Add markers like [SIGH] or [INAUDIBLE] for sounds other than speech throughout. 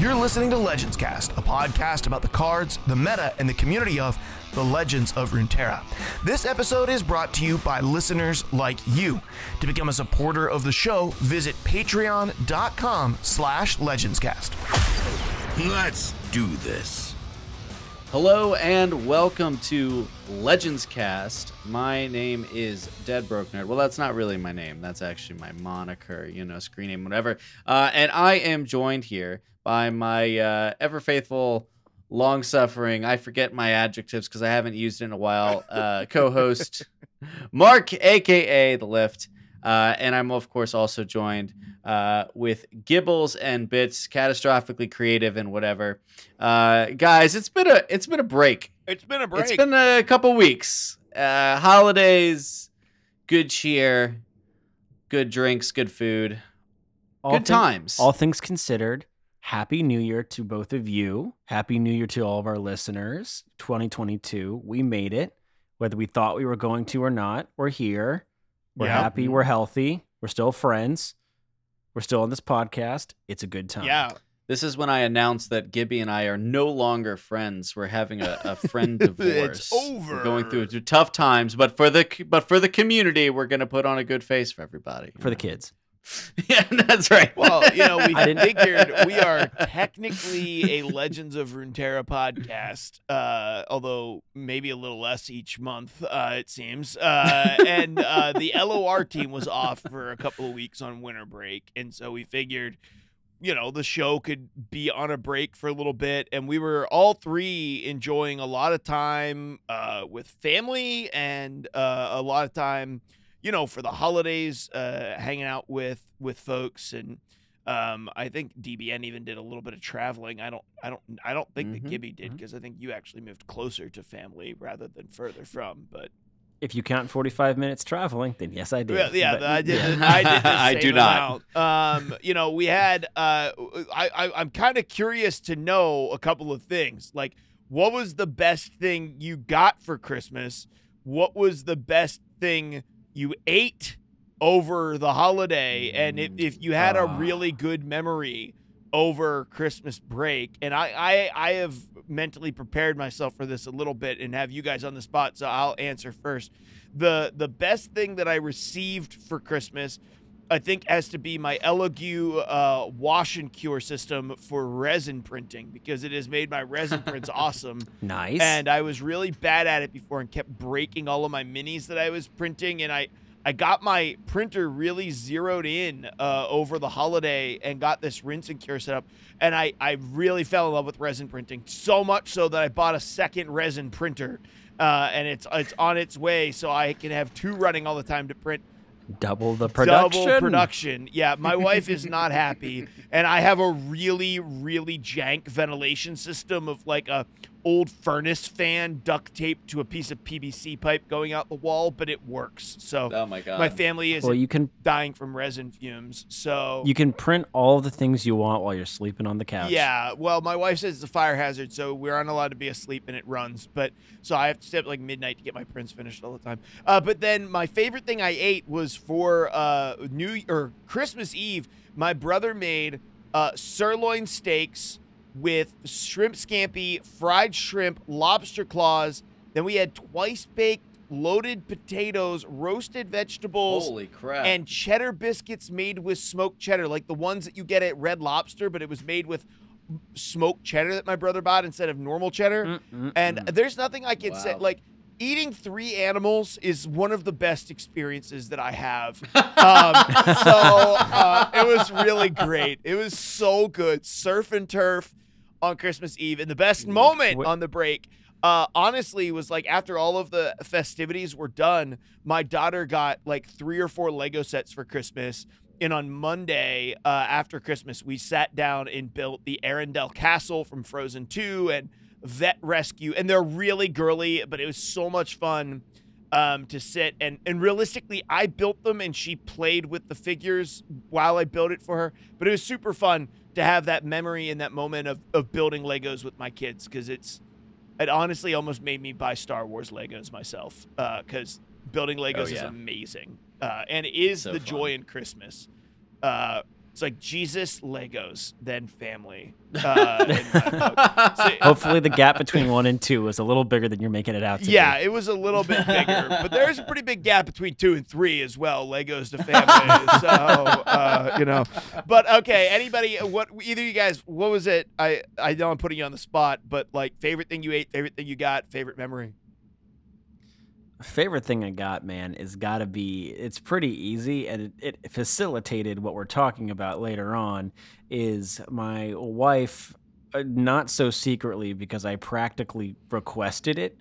You're listening to Legends Cast, a podcast about the cards, the meta, and the community of the Legends of Runeterra. This episode is brought to you by listeners like you. To become a supporter of the show, visit patreon.com slash legendscast. Let's do this. Hello and welcome to Legends Cast. My name is Dead Broke Nerd. Well, that's not really my name. That's actually my moniker, you know, screen name, whatever. Uh, and I am joined here by my uh, ever faithful, long suffering, I forget my adjectives because I haven't used it in a while, uh, [LAUGHS] co host Mark, aka The Lift. Uh, and I'm, of course, also joined uh, with Gibbles and Bits, catastrophically creative and whatever. Uh, guys, it's been a it's been a break. It's been a break. It's been a couple weeks. Uh, holidays, good cheer, good drinks, good food, all good thi- times. All things considered, Happy New Year to both of you. Happy New Year to all of our listeners. 2022, we made it. Whether we thought we were going to or not, we're here. We're Yeah. happy. We're healthy. We're still friends. We're still on this podcast. It's a good time. yeah. This is when I announced that Gibby and I are no longer friends. We're having a, a [LAUGHS] friend divorce. It's over. We're going through, through tough times, but for the but for the community, we're gonna put on a good face for everybody. For the kids. [LAUGHS] yeah, that's right. Well, you know, we [LAUGHS] figured [LAUGHS] we are technically a Legends of Runeterra podcast, uh, although maybe a little less each month, uh, it seems. Uh, and uh, the LOR team was off for a couple of weeks on winter break, and so we figured, you know, the show could be on a break for a little bit, and we were all three enjoying a lot of time uh, with family and uh, a lot of time you know, for the holidays, uh, hanging out with with folks, and um, I think DBN even did a little bit of traveling. I don't, I don't, I don't think Mhm, that Gibby did because I think you actually moved closer to family rather than further from. But If you count 45 minutes traveling, then yes, I did. yeah, yeah, But- I did. yeah. I did. [LAUGHS] I do not. Um, you know, we had. Uh, I, I I'm kind of curious to know a couple of things. Like, what was the best thing you got for Christmas? What was the best thing you ate over the holiday? And if, if you had a Ah. really good memory over Christmas break, and I, I I have mentally prepared myself for this a little bit and have you guys on the spot, so I'll answer first. The the best thing that I received for Christmas, I think, has to be my Elegoo uh, wash and cure system for resin printing because it has made my resin prints [LAUGHS] awesome. Nice. And I was really bad at it before and kept breaking all of my minis that I was printing. And I, I got my printer really zeroed in uh, over the holiday and got this rinse and cure set up. And I, I really fell in love with resin printing so much so that I bought a second resin printer. Uh, and it's it's on its way, so I can have two running all the time to print double the production. Double production. Yeah, my wife is not happy, [LAUGHS] and I have a really, really jank ventilation system of like a old furnace fan duct taped to a piece of PVC pipe going out the wall, but it works. So Oh my god. my family is Well, you can dying from resin fumes. So you can print all the things you want while you're sleeping on the couch. Yeah, well, my wife says it's a fire hazard, so we aren't allowed to be asleep and it runs. But so I have to stay up like midnight to get my prints finished all the time. Uh, but then my favorite thing I ate was for uh, New or Christmas Eve. My brother made uh, sirloin steaks with shrimp scampi, fried shrimp, lobster claws. Then we had twice baked loaded potatoes, roasted vegetables, Holy crap. and cheddar biscuits made with smoked cheddar, like the ones that you get at Red Lobster, but it was made with smoked cheddar that my brother bought instead of normal cheddar. Mm-mm-mm. And there's nothing I can say like eating three animals is one of the best experiences that I have. [LAUGHS] Um, so uh, it was really great. It was so good. Surf and turf on Christmas Eve, and the best moment on the break. Uh, honestly, was like after all of the festivities were done, my daughter got like three or four Lego sets for Christmas. And on Monday, uh, after Christmas, we sat down and built the Arendelle Castle from Frozen 2 and Vet Rescue. And they're really girly, but it was so much fun um, to sit and and realistically, I built them and she played with the figures while I built it for her. But it was super fun to have that memory and that moment of of building Legos with my kids because it's it honestly almost made me buy Star Wars Legos myself because building Legos is yeah. amazing uh, and is So the fun. joy in Christmas. Uh, It's like Jesus, Legos, then family. [LAUGHS] Uh, in my book. So- Hopefully, the gap between one and two is a little bigger than you're making it out to yeah, be. it was a little bit bigger, but there's a pretty big gap between two and three as well. Legos to family, so uh, you know. But okay, anybody? What either you guys? What was it? I I know I'm putting you on the spot, but like favorite thing you ate, favorite thing you got, favorite memory. Favorite thing I got, man, is got to be. It's pretty easy, and it, it facilitated what we're talking about later on. Is my wife, uh, not so secretly because I practically requested it.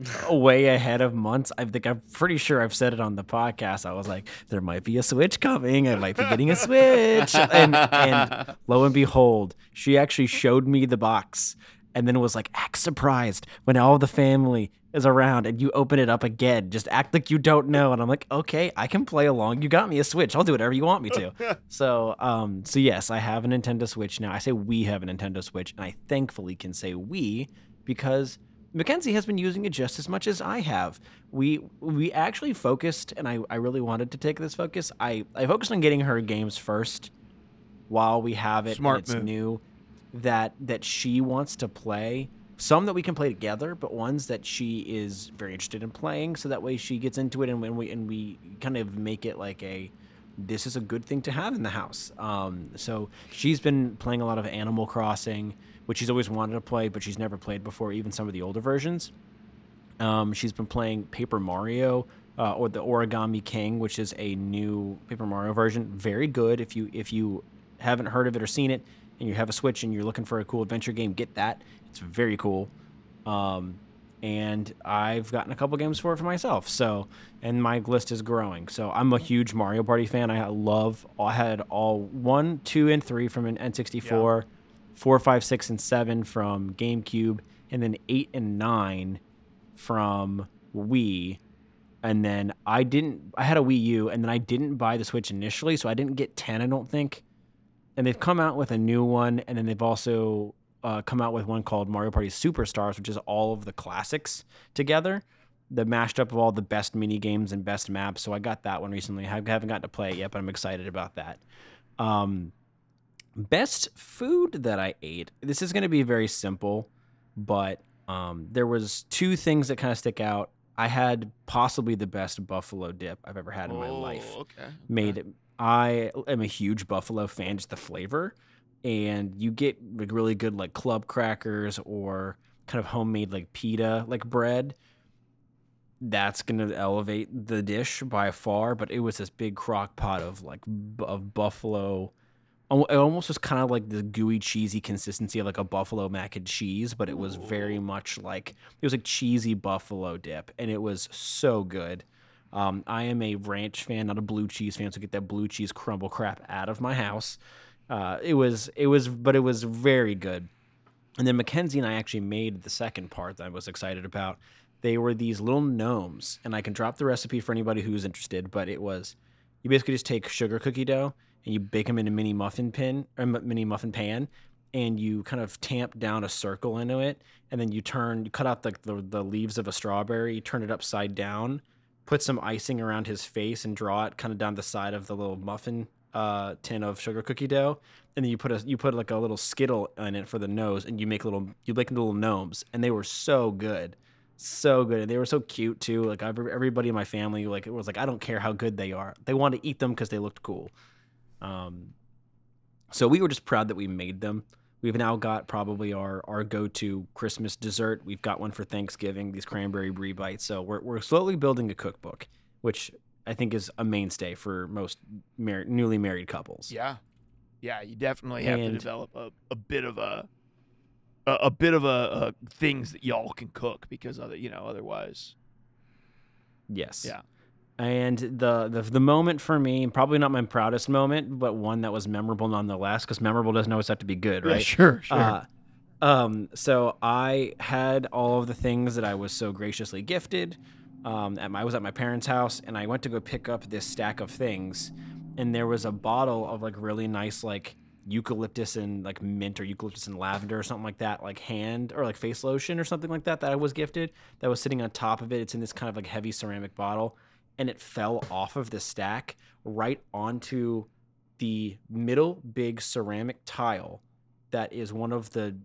[LAUGHS] way ahead of months. I think I'm pretty sure I've said it on the podcast. I was like, there might be a Switch coming. I might be getting a Switch. And, and lo and behold, she actually showed me the box and then was like, act surprised when all the family is around and you open it up again. Just act like you don't know. And I'm like, okay, I can play along. You got me a Switch. I'll do whatever you want me to. [LAUGHS] so, um, so yes, I have a Nintendo Switch now. I say we have a Nintendo Switch, and I thankfully can say we because Mackenzie has been using it just as much as I have. We we actually focused, and I, I really wanted to take this focus. I, I focused on getting her games first while we have it Smart and it's move. new that that she wants to play. Some that we can play together, but ones that she is very interested in playing, so that way she gets into it, and when we and we kind of make it like a this is a good thing to have in the house. Um, so she's been playing a lot of Animal Crossing, which she's always wanted to play, but she's never played before, even some of the older versions. Um, she's been playing Paper Mario uh, or the Origami King, which is a new Paper Mario version. Very good. If you if you haven't heard of it or seen it, and you have a Switch and you're looking for a cool adventure game, get that. It's very cool. Um, and I've gotten a couple games for it for myself. So, and my list is growing. So I'm a huge Mario Party fan. I love. I had all one, two, and three from an N64, four, five, six, and seven from GameCube, and then eight and nine from Wii. And then I didn't. I had a Wii U, and then I didn't buy the Switch initially, so I didn't get ten. I don't think. And they've come out with a new one, and then they've also uh, come out with one called Mario Party Superstars, which is all of the classics together, the mashed up of all the best mini games and best maps. So I got that one recently. I haven't gotten to play it yet, but I'm excited about that. Um, best food that I ate. This is going to be very simple, but um, there was two things that kind of stick out. I had possibly the best buffalo dip I've ever had in my life Oh, okay. made it. I am a huge buffalo fan, just the flavor, and you get like really good like club crackers or kind of homemade like pita like bread. That's gonna elevate the dish by far. But it was this big crock pot of like of buffalo. It almost was kind of like the gooey, cheesy consistency of like a buffalo mac and cheese, but it was very much like it was like cheesy buffalo dip, and it was so good. Um, I am a ranch fan, not a blue cheese fan, so get that blue cheese crumble crap out of my house. Uh, it was, it was, but it was very good. And then Mackenzie and I actually made the second part that I was excited about. They were these little gnomes, and I can drop the recipe for anybody who's interested. But it was, you basically just take sugar cookie dough and you bake them in a mini muffin pin or mini muffin pan, and you kind of tamp down a circle into it, and then you turn, you cut out the, the, the leaves of a strawberry, turn it upside down, put some icing around his face, and draw it kind of down the side of the little muffin uh, tin of sugar cookie dough, and then you put a you put like a little skittle in it for the nose, and you make little you make little gnomes, and they were so good, so good. And they were so cute too. Like every- everybody in my family, like it was like I don't care how good they are, they want to eat them because they looked cool. Um, so we were just proud that we made them. We've now got probably our, our go to Christmas dessert. We've got one for Thanksgiving, these cranberry brie bites. So we're, we're slowly building a cookbook, which I think is a mainstay for most mar- newly married couples. Yeah, yeah. You definitely have to develop a, a bit of a a, a bit of a, uh things that y'all can cook because other you know otherwise. Yes. Yeah. And the, the the moment for me, probably not my proudest moment, but one that was memorable nonetheless, because memorable doesn't always have to be good, right? sure, sure. Uh, um, so I had all of the things that I was so graciously gifted. Um, at my, I was at my parents' house, and I went to go pick up this stack of things, and there was a bottle of like really nice like eucalyptus and like mint or eucalyptus and lavender or something like that, like hand or like face lotion or something like that that I was gifted. That was sitting on top of it. It's in this kind of like heavy ceramic bottle, and it fell off of the stack right onto the middle big ceramic tile that is one of the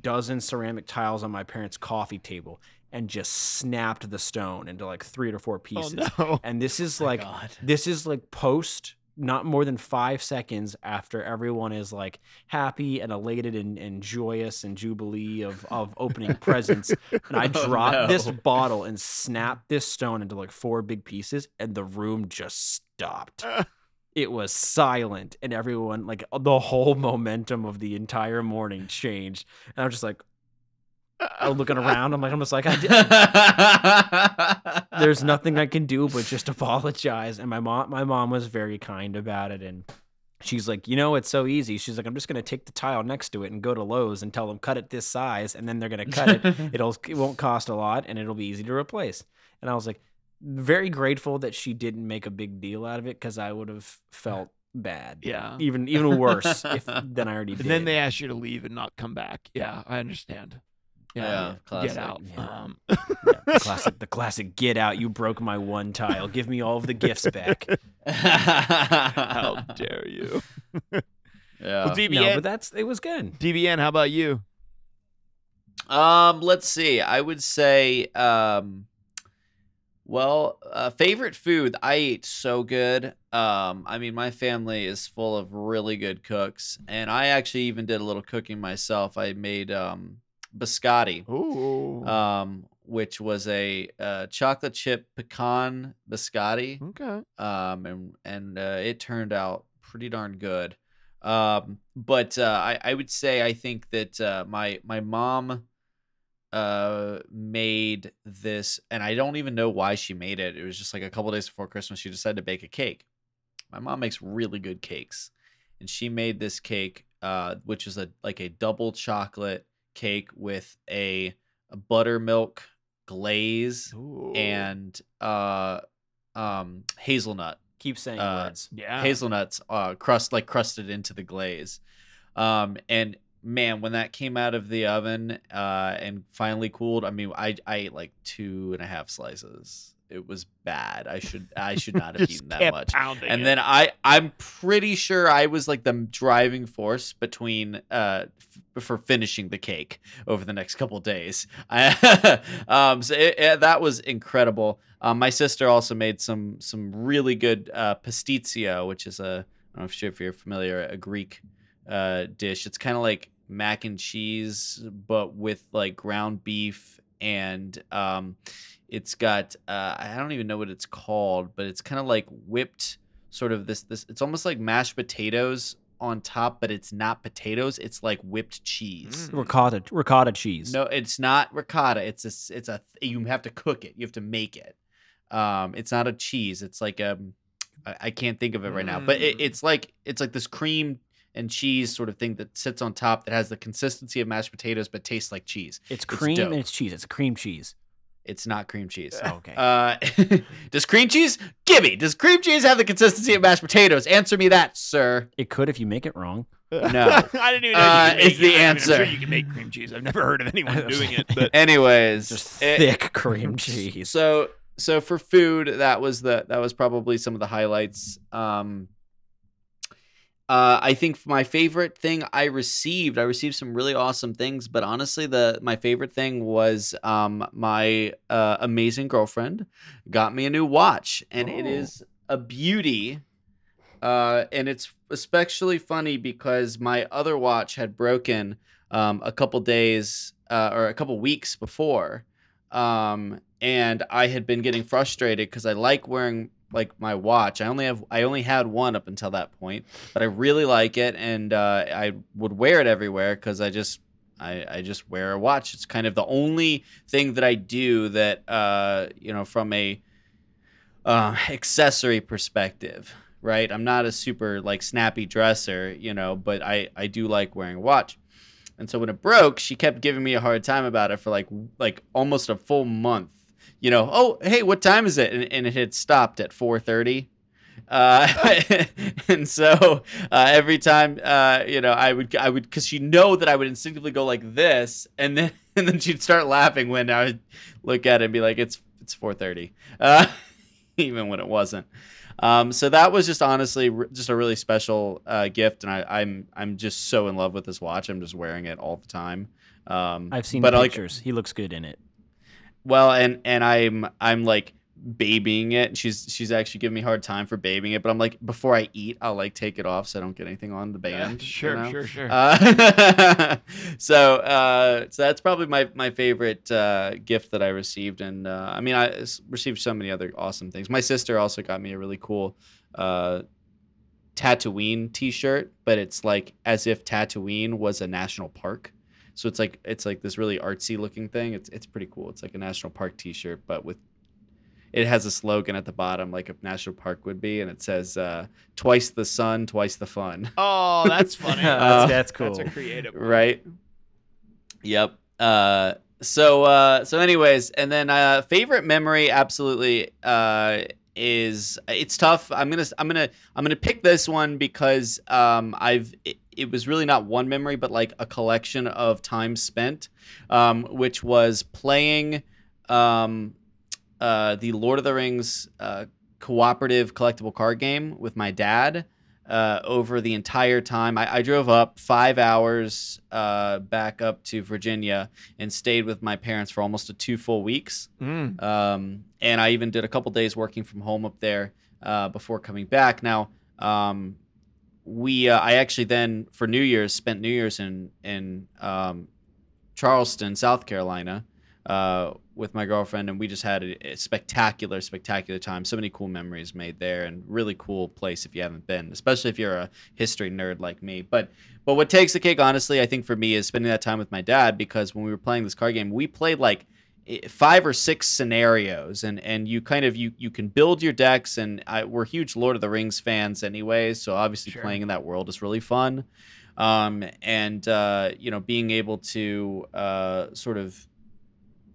dozen ceramic tiles on my parents' coffee table and just snapped the stone into like three or four oh, pieces. Oh no. And this is like this is like post not more than five seconds after everyone is like happy and elated and, and joyous and jubilee of, of opening [LAUGHS] presents. And I Oh, dropped this bottle and snap this stone into like four big pieces, and the room just stopped. [LAUGHS] Ah. it was silent, and everyone, like the whole momentum of the entire morning changed. And I was just like, I'm looking around. I'm like, I'm just like, [LAUGHS] there's nothing I can do but just [LAUGHS] apologize. And my mom, my mom was very kind about it, and she's like, you know, it's so easy. She's like, I'm just gonna take the tile next to it and go to Lowe's and tell them cut it this size, and then they're gonna cut it. [LAUGHS] It'll it won't cost a lot, and it'll be easy to replace. And I was like, very grateful that she didn't make a big deal out of it because I would have felt bad. Yeah. even even worse if, than I already And did. And then they ask you to leave and not come back. Yeah, I understand. Yeah, classic. Get out. Yeah. Um, [LAUGHS] Yeah, the classic, the classic. Get out! You broke my one tile. Give me all of the gifts back. [LAUGHS] how dare you? Yeah. Well, No, DBN, but that's it was good. DBN, how about you? Um, let's see. I would say, um, well, uh, favorite food. I eat so good. Um, I mean, my family is full of really good cooks, and I actually even did a little cooking myself. I made um biscotti, Ooh. um, which was a uh, chocolate chip pecan biscotti okay. um, and and uh, it turned out pretty darn good. Um, but uh, I I would say I think that uh, my my mom uh made this and I don't even know why she made it. It was just like a couple days before Christmas she decided to bake a cake. My mom makes really good cakes. And she made this cake uh which is a like a double chocolate cake with a, a buttermilk glaze Ooh. and uh um hazelnut Keep saying Uh, words. yeah. hazelnuts uh crust like crusted into the glaze um and man when that came out of the oven uh and finally cooled i mean i i ate like two and a half slices it was bad i should i [LAUGHS] should not have eaten that much and it. then I I'm pretty sure I was like the driving force between uh f- for finishing the cake over the next couple days. I, [LAUGHS] um, so it, it- that was incredible. Um, my sister also made some some really good uh, pastitsio, which is a I don't know if you're familiar a Greek uh, dish. It's kind of like mac and cheese, but with like ground beef and um, it's got uh, I don't even know what it's called, but it's kind of like whipped sort of this this it's almost like mashed potatoes on top, but it's not potatoes. It's like whipped cheese. Mm. Ricotta, ricotta cheese. No, it's not ricotta. It's a s- it's a you have to cook it. You have to make it. Um, it's not a cheese. It's like um, I, I can't think of it right now, but it, Mm. it's like it's like this cream and cheese sort of thing that sits on top that has the consistency of mashed potatoes but tastes like cheese. it's cream dope. and it's cheese. It's a cream cheese. It's not cream cheese. Oh, okay. Uh, [LAUGHS] does cream cheese? Gimme. Does cream cheese have the consistency of mashed potatoes? Answer me that, sir. it could if you make it wrong. No. [LAUGHS] I didn't even know Uh, you could make it's the it. I mean, I'm answer. sure you can make cream cheese. I've never heard of anyone [LAUGHS] doing it, but Anyways, Just it- thick cream cheese. So so for food, that was the that was probably some of the highlights. Um, uh, I think my favorite thing I received, I received some really awesome things, but honestly, the my favorite thing was um, my uh, amazing girlfriend got me a new watch, and it Oh. is a beauty. Uh, and it's especially funny because my other watch had broken um, a couple days uh, or a couple weeks before um and i had been getting frustrated because i like wearing like my watch. I only have i only had one up until that point but i really like it and uh, i would wear it everywhere because i just I, I just wear a watch. It's kind of the only thing that i do that uh you know from a uh, accessory perspective right? I'm not a super like snappy dresser you know but i i do like wearing a watch. And so when it broke, she kept giving me a hard time about it for like like almost a full month. You know, oh hey, what time is it? And, and it had stopped at four thirty. Uh, [LAUGHS] and so uh, every time, uh, you know, I would I would because she know that I would instinctively go like this, and then [LAUGHS] and then she'd start laughing when I would look at it and be like, it's it's four thirty, uh, [LAUGHS] even when it wasn't. Um, so that was just honestly r- just a really special uh, gift, and I, I'm I'm just so in love with this watch. I'm just wearing it all the time. Um, I've seen but like, pictures. he looks good in it. Well, and and I'm I'm like babying it. She's she's actually giving me a hard time for babying it, but I'm like before I eat, I'll like take it off so I don't get anything on the band. you sure, know? sure, sure. Uh, [LAUGHS] so uh, so that's probably my my favorite uh, gift that I received, and uh, I mean I received so many other awesome things. My sister also got me a really cool uh, Tatooine T-shirt, but it's like as if Tatooine was a national park. So it's like it's like this really artsy looking thing. It's it's pretty cool. It's like a national park T-shirt, but with it has a slogan at the bottom like a national park would be, and it says uh, "Twice the sun, twice the fun." oh, that's funny. [LAUGHS] that's, Uh, that's cool. That's a creative. one. right yep uh so uh so anyways and then uh favorite memory absolutely uh is it's tough. I'm gonna i'm gonna i'm gonna pick this one because um i've it, it was really not one memory but like a collection of time spent um which was playing um uh the lord of the rings uh cooperative collectible card game with my dad uh, over the entire time. I, I drove up five hours uh, back up to Virginia and stayed with my parents for almost a two full weeks. Mm. Um, and I even did a couple days working from home up there uh, before coming back. Now, um, we uh, I actually then for New Year's spent New Year's in in um, Charleston, South Carolina, uh, with my girlfriend, and we just had a, a spectacular, spectacular time. So many cool memories made there, and really cool place if you haven't been, especially if you're a history nerd like me. But but what takes the cake, honestly, I think for me is spending that time with my dad because when we were playing this card game, we played like five or six scenarios and and you kind of you you can build your decks and I, we're huge lord of the rings fans anyway so obviously Sure. playing in that world is really fun um and uh you know being able to uh sort of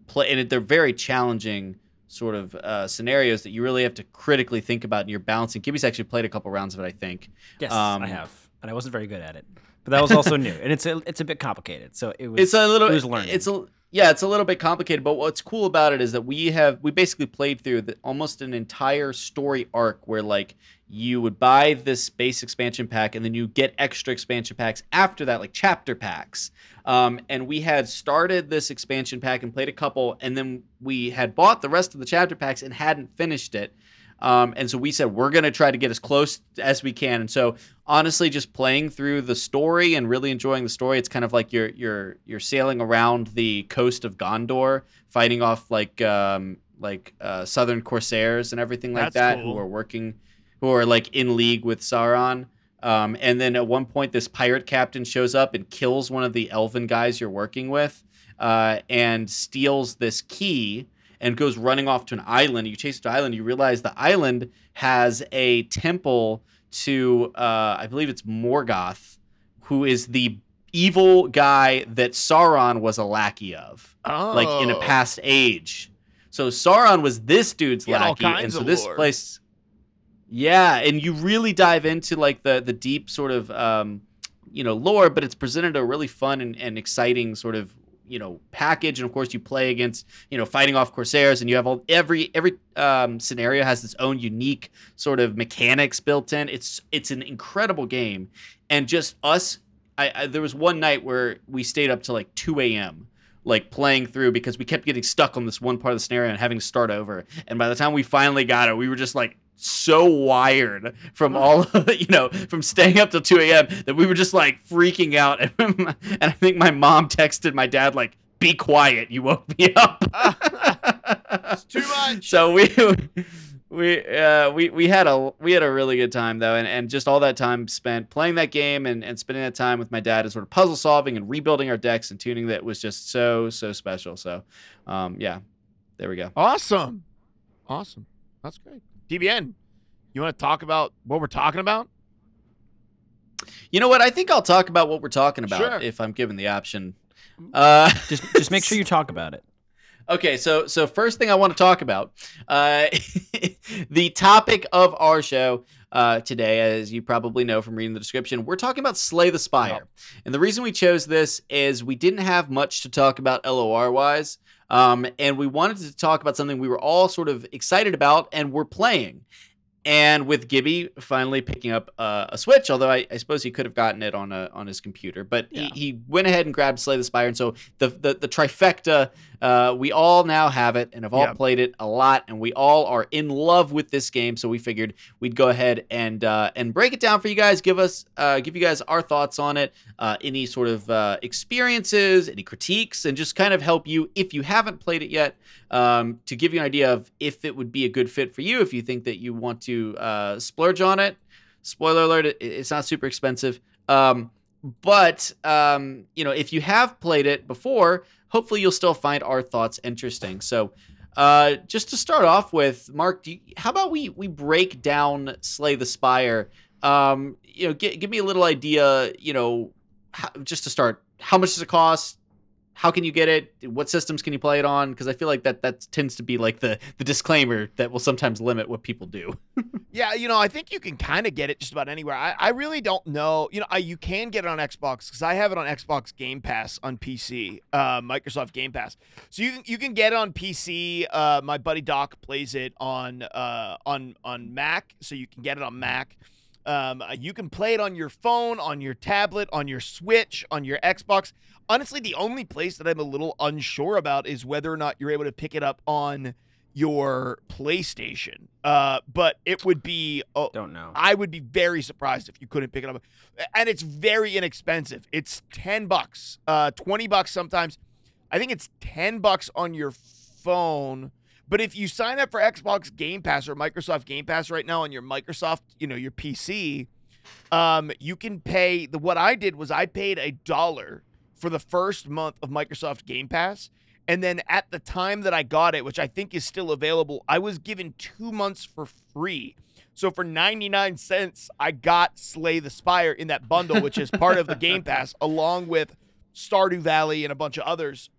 play and they're very challenging sort of uh, scenarios that you really have to critically think about and you're balancing Gibby's actually played a couple rounds of it I think Yes, Um, I have, and I wasn't very good at it. But that was also new, and it's a, it's a bit complicated. So it was it's a little it was learning. it's a yeah it's a little bit complicated but what's cool about it is that we have we basically played through the, almost an entire story arc where like you would buy this base expansion pack and then you get extra expansion packs after that like chapter packs. Um, and we had started this expansion pack and played a couple and then we had bought the rest of the chapter packs and hadn't finished it. Um, and so we said we're going to try to get as close as we can. And so honestly just playing through the story and really enjoying the story it's kind of like you're you're you're sailing around the coast of Gondor fighting off like um like uh, southern corsairs and everything like That's that cool. who are working who are like in league with Sauron um, and then at one point this pirate captain shows up and kills one of the elven guys you're working with uh, and steals this key and goes running off to an island. You chase the island, you realize the island has a temple to, uh, I believe it's Morgoth, who is the evil guy that Sauron was a lackey of, Oh. like in a past age. So Sauron was this dude's lackey, and so this lore. place, yeah, and you really dive into like the the deep sort of um, you know lore, but it's presented a really fun and, and exciting sort of you know package. And of course you play against you know fighting off corsairs and you have all every every um, scenario has its own unique sort of mechanics built in. It's it's an incredible game. And just us I, I there was one night where we stayed up till like 2 a.m like playing through because we kept getting stuck on this one part of the scenario and having to start over. And by the time we finally got it we were just like so wired from all [LAUGHS] you know from staying up till 2 a.m that we were just like freaking out [LAUGHS] and i think my mom texted my dad like be quiet you woke me up [LAUGHS] It's too much. so we we uh we we had a we had a really good time though and, and just all that time spent playing that game and, and spending that time with my dad and sort of puzzle solving and rebuilding our decks and tuning that was just so so special so um yeah there we go Awesome. Awesome. That's great. DBN, you want to talk about what we're talking about? you know what i think i'll talk about what we're talking about Sure. if i'm given the option uh [LAUGHS] just just make sure you talk about it. [LAUGHS] Okay, so so first thing I want to talk about, uh, [LAUGHS] the topic of our show uh, today, as you probably know from reading the description, we're talking about Slay the Spire, and the reason we chose this is we didn't have much to talk about LOR wise, um, and we wanted to talk about something we were all sort of excited about and we're playing. And with Gibby finally picking up uh, a Switch, although I, I, suppose he could have gotten it on a on his computer, but yeah. he, he, went ahead and grabbed Slay the Spire, and so the the, the trifecta, uh, we all now have it and have all yep. played it a lot, and we all are in love with this game. So we figured we'd go ahead and uh, and break it down for you guys, give us uh, give you guys our thoughts on it, uh, any sort of uh, experiences, any critiques, and just kind of help you if you haven't played it yet, um, to give you an idea of if it would be a good fit for you, if you think that you want to uh, splurge on it. Spoiler alert: it, it's not super expensive. Um, but um, you know, if you have played it before, hopefully you'll still find our thoughts interesting. So, uh, just to start off with, Mark, you, how about we we break down Slay the Spire? Um, you know, g- give me a little idea. You know, how, just to start, how much does it cost? How can you get it? What systems can you play it on? Because I feel like that that tends to be like the the disclaimer that will sometimes limit what people do. [LAUGHS] yeah, you know, I think you can kind of get it just about anywhere. I, I really don't know. You know, I, you can get it on Xbox because I have it on Xbox Game Pass on PC, uh, Microsoft Game Pass. So you can you can get it on PC. Uh, my buddy Doc plays it on uh, on on Mac, so you can get it on Mac. Um, you can play it on your phone, on your tablet, on your Switch, on your Xbox honestly, the only place that I'm a little unsure about is whether or not you're able to pick it up on your PlayStation. Uh, but it would be. Uh, Don't know. I would be very surprised if you couldn't pick it up, and it's very inexpensive. It's ten bucks, uh, twenty bucks sometimes. I think it's ten bucks on your phone. But if you sign up for Xbox Game Pass or Microsoft Game Pass right now on your Microsoft, you know, your PC, um, you can pay the what I did was I paid a dollar for the first month of Microsoft Game Pass. And then at the time that I got it, which I think is still available, I was given two months for free. So for 99 cents, I got Slay the Spire in that bundle, which is part of the Game [LAUGHS] Pass, along with Stardew Valley and a bunch of others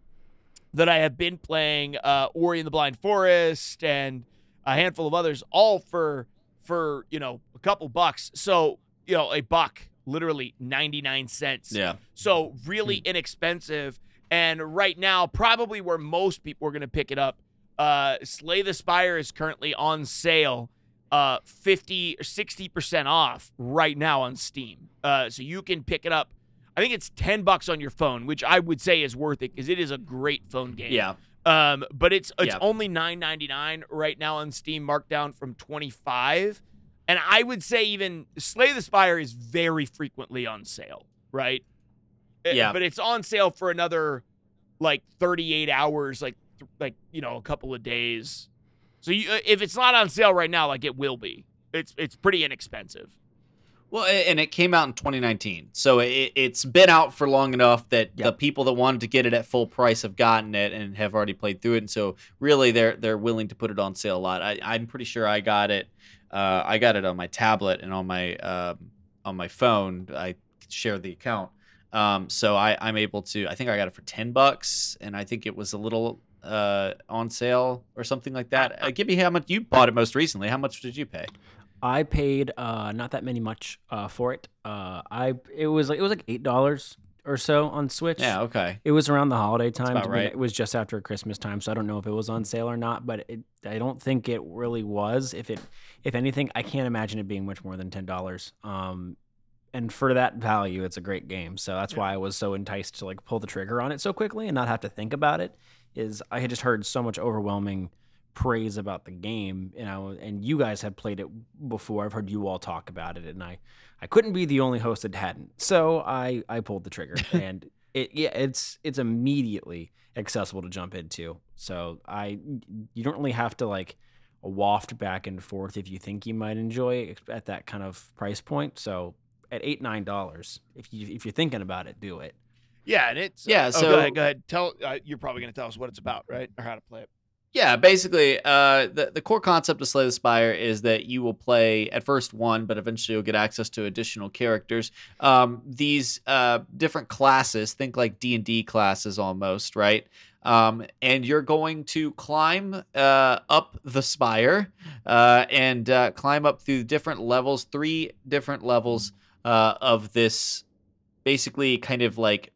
that I have been playing, uh, Ori and the Blind Forest and a handful of others, all for for you know a couple bucks. So you know a buck literally 99 cents. Yeah. So really hmm. inexpensive. And right now, probably where most people are going to pick it up, uh, Slay the Spire is currently on sale, uh, 50 or 60% off right now on Steam. Uh, so you can pick it up. I think it's 10 bucks on your phone, which I would say is worth it because it is a great phone game. Yeah. Um, but it's it's yeah. only 9.99 right now on Steam, marked down from 25. And I would say even Slay the Spire is very frequently on sale, right? Eh, yeah. But it's on sale for another like 38 hours, like like you know a couple of days. So you, uh, if it's not on sale right now, like it will be. It's it's pretty inexpensive. Well, and it came out in 2019, so it, has been out for long enough that yep. the people that wanted to get it at full price have gotten it and have already played through it, and so really they're they're willing to put it on sale a lot. I, I'm pretty sure I got it uh, I got it on my tablet and on my uh, on my phone. I share the account, um, so I, I'm able to. I think I got it for ten bucks, and I think it was a little uh, on sale or something like that. Uh, give me how much you bought it most recently. How much did you pay? I paid uh, not that many much uh, for it. Uh, I it was like it was like eight dollars or so on Switch. Yeah, okay. It was around the holiday time. That's about right. It was just after Christmas time, so I don't know if it was on sale or not. But it, I don't think it really was. If it, if anything, I can't imagine it being much more than ten dollars. Um, and for that value, it's a great game. So that's yeah. why I was so enticed to like pull the trigger on it so quickly and not have to think about it. Is I had just heard so much overwhelming praise about the game, you know, and you guys have played it before. I've heard you all talk about it, and I I couldn't be the only host that hadn't. So I I pulled the trigger [LAUGHS] and it yeah, it's it's immediately accessible to jump into. So I you don't really have to like waft back and forth if you think you might enjoy at that kind of price point. So at eight nine dollars, if you if you're thinking about it, do it. Yeah, and it's yeah. Uh, so oh, go ahead, go ahead. Tell uh, you're probably going to tell us what it's about, right, or how to play it. Yeah, basically, uh, the the core concept of Slay the Spire is that you will play at first one, but eventually you'll get access to additional characters. Um, these uh, different classes, think like D and D classes almost, right? Um, and you're going to climb uh, up the spire uh, and uh, climb up through different levels, three different levels uh, of this, basically kind of like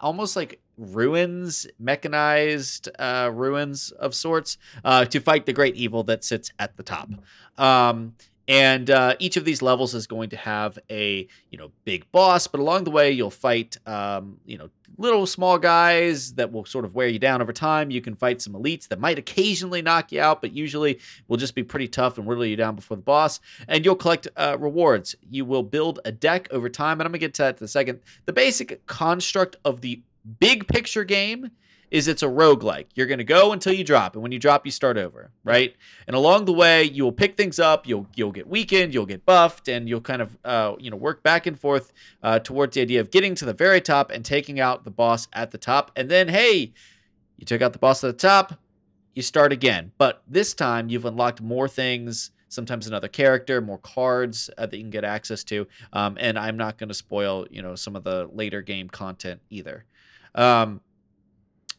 almost like ruins, mechanized uh, ruins of sorts, uh, to fight the great evil that sits at the top. Um, and uh, each of these levels is going to have a you know big boss, but along the way you'll fight um, you know little small guys that will sort of wear you down over time. You can fight some elites that might occasionally knock you out, but usually will just be pretty tough and whittle you down before the boss. And you'll collect uh, rewards. You will build a deck over time, and I'm gonna get to that in a second. The basic construct of the big picture game is it's a roguelike. You're going to go until you drop, and when you drop, you start over, right? And along the way, you will pick things up. You'll you'll get weakened, you'll get buffed, and you'll kind of uh, you know work back and forth uh, towards the idea of getting to the very top and taking out the boss at the top. And then, hey, you took out the boss at the top, you start again. But this time, you've unlocked more things sometimes another character, more cards uh, that you can get access to. Um, and I'm not going to spoil, you know, some of the later game content either. Um,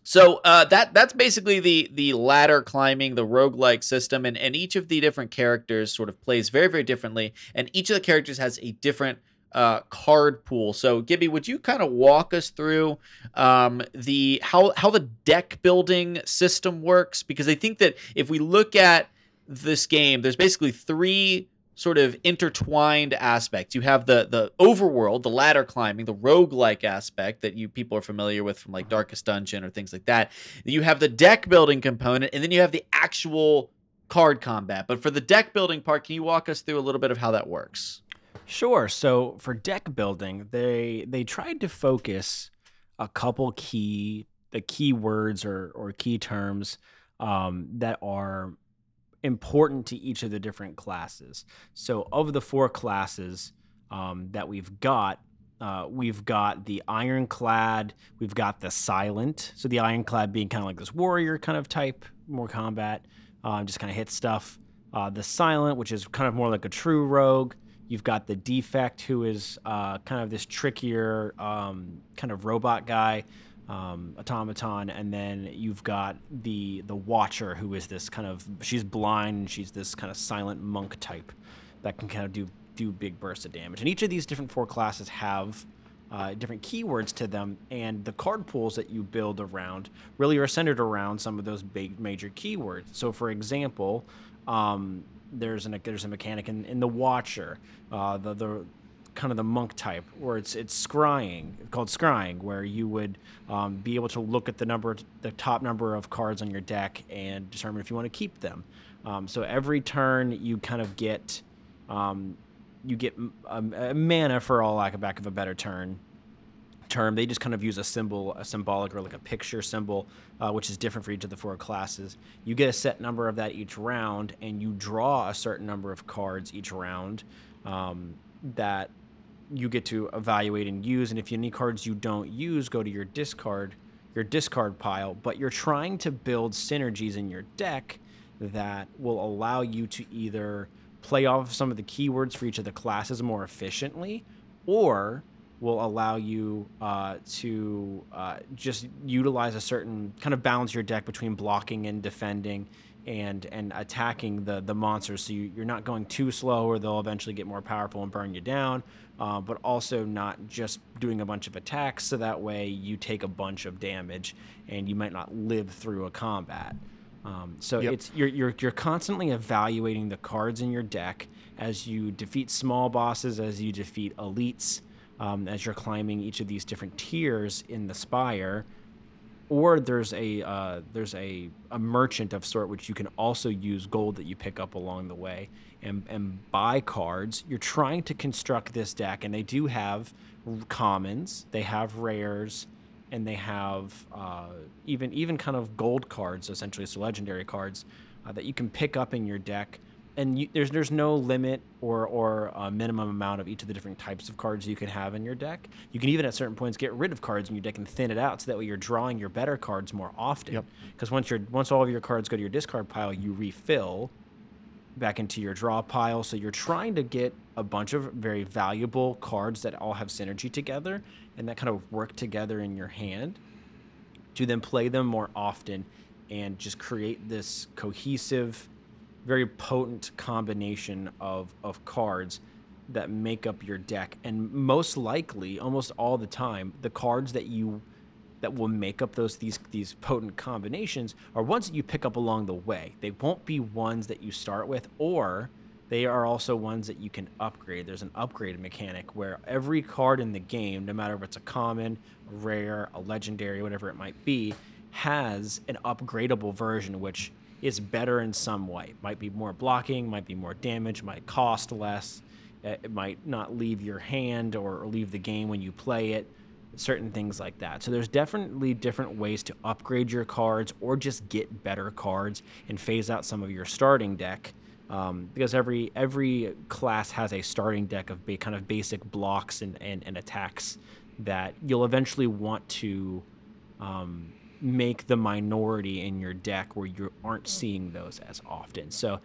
so uh, that that's basically the the ladder climbing, the roguelike system, and, and each of the different characters sort of plays very, very differently. And each of the characters has a different uh, card pool. So Gibby, would you kind of walk us through um, the how how the deck building system works? Because I think that if we look at this game, there's basically three sort of intertwined aspects. You have the the overworld, the ladder climbing, the rogue-like aspect that you people are familiar with from like Darkest Dungeon or things like that. You have the deck building component, and then you have the actual card combat. But for the deck building part, can you walk us through a little bit of how that works? Sure. So for deck building, they they tried to focus a couple key the key words or or key terms um, that are important to each of the different classes. So, of the four classes um, that we've got, uh, we've got the ironclad, we've got the silent. So, the ironclad being kind of like this warrior kind of type, more combat, uh, just kind of hit stuff. Uh, the silent, which is kind of more like a true rogue. You've got the defect, who is uh, kind of this trickier um, kind of robot guy um, automaton, and then you've got the the Watcher, who is this kind of she's blind she's this kind of silent monk type that can kind of do do big bursts of damage. And each of these different four classes have uh, different keywords to them, and the card pools that you build around really are centered around some of those big major keywords. So, for example, um, there's an there's a mechanic in, in the Watcher. Uh, the the kind of the monk type, where it's it's scrying called scrying, where you would um, be able to look at the number, the top number of cards on your deck, and determine if you want to keep them. Um, so every turn you kind of get, um, you get a, a, mana for all lack of back of a better turn. Term they just kind of use a symbol, a symbolic or like a picture symbol, uh, which is different for each of the four classes. You get a set number of that each round, and you draw a certain number of cards each round. Um, that you get to evaluate and use. And if you any cards you don't use go to your discard, your discard pile. But you're trying to build synergies in your deck that will allow you to either play off some of the keywords for each of the classes more efficiently, or will allow you uh, to uh, just utilize a certain kind of balance your deck between blocking and defending and and attacking the the monsters so you, are not going too slow or they'll eventually get more powerful and burn you down uh, but also not just doing a bunch of attacks so that way you take a bunch of damage and you might not live through a combat um, so yep. it's you're, you're you're constantly evaluating the cards in your deck as you defeat small bosses as you defeat elites um, as you're climbing each of these different tiers in the spire or there's a uh, there's a, a merchant of sort which you can also use gold that you pick up along the way and and buy cards. You're trying to construct this deck, and they do have commons, they have rares, and they have uh, even even kind of gold cards, essentially, so legendary cards uh, that you can pick up in your deck and you, there's there's no limit or or a minimum amount of each of the different types of cards you can have in your deck. You can even at certain points get rid of cards in your deck and thin it out so that way you're drawing your better cards more often. Because once you're once all of your cards go to your discard pile, you refill back into your draw pile. So you're trying to get a bunch of very valuable cards that all have synergy together and that kind of work together in your hand to then play them more often and just create this cohesive very potent combination of of cards that make up your deck and most likely almost all the time the cards that you that will make up those these these potent combinations are ones that you pick up along the way. They won't be ones that you start with, or they are also ones that you can upgrade. There's an upgrade mechanic where every card in the game, no matter if it's a common, rare, a legendary, whatever it might be, has an upgradable version which is better in some way. Might be more blocking, might be more damage, might cost less. It might not leave your hand or leave the game when you play it certain things like that. So there's definitely different ways to upgrade your cards or just get better cards and phase out some of your starting deck. Um, because every every class has a starting deck of ba- kind of basic blocks and, and, and attacks that you'll eventually want to um, make the minority in your deck where you aren't seeing those as often. So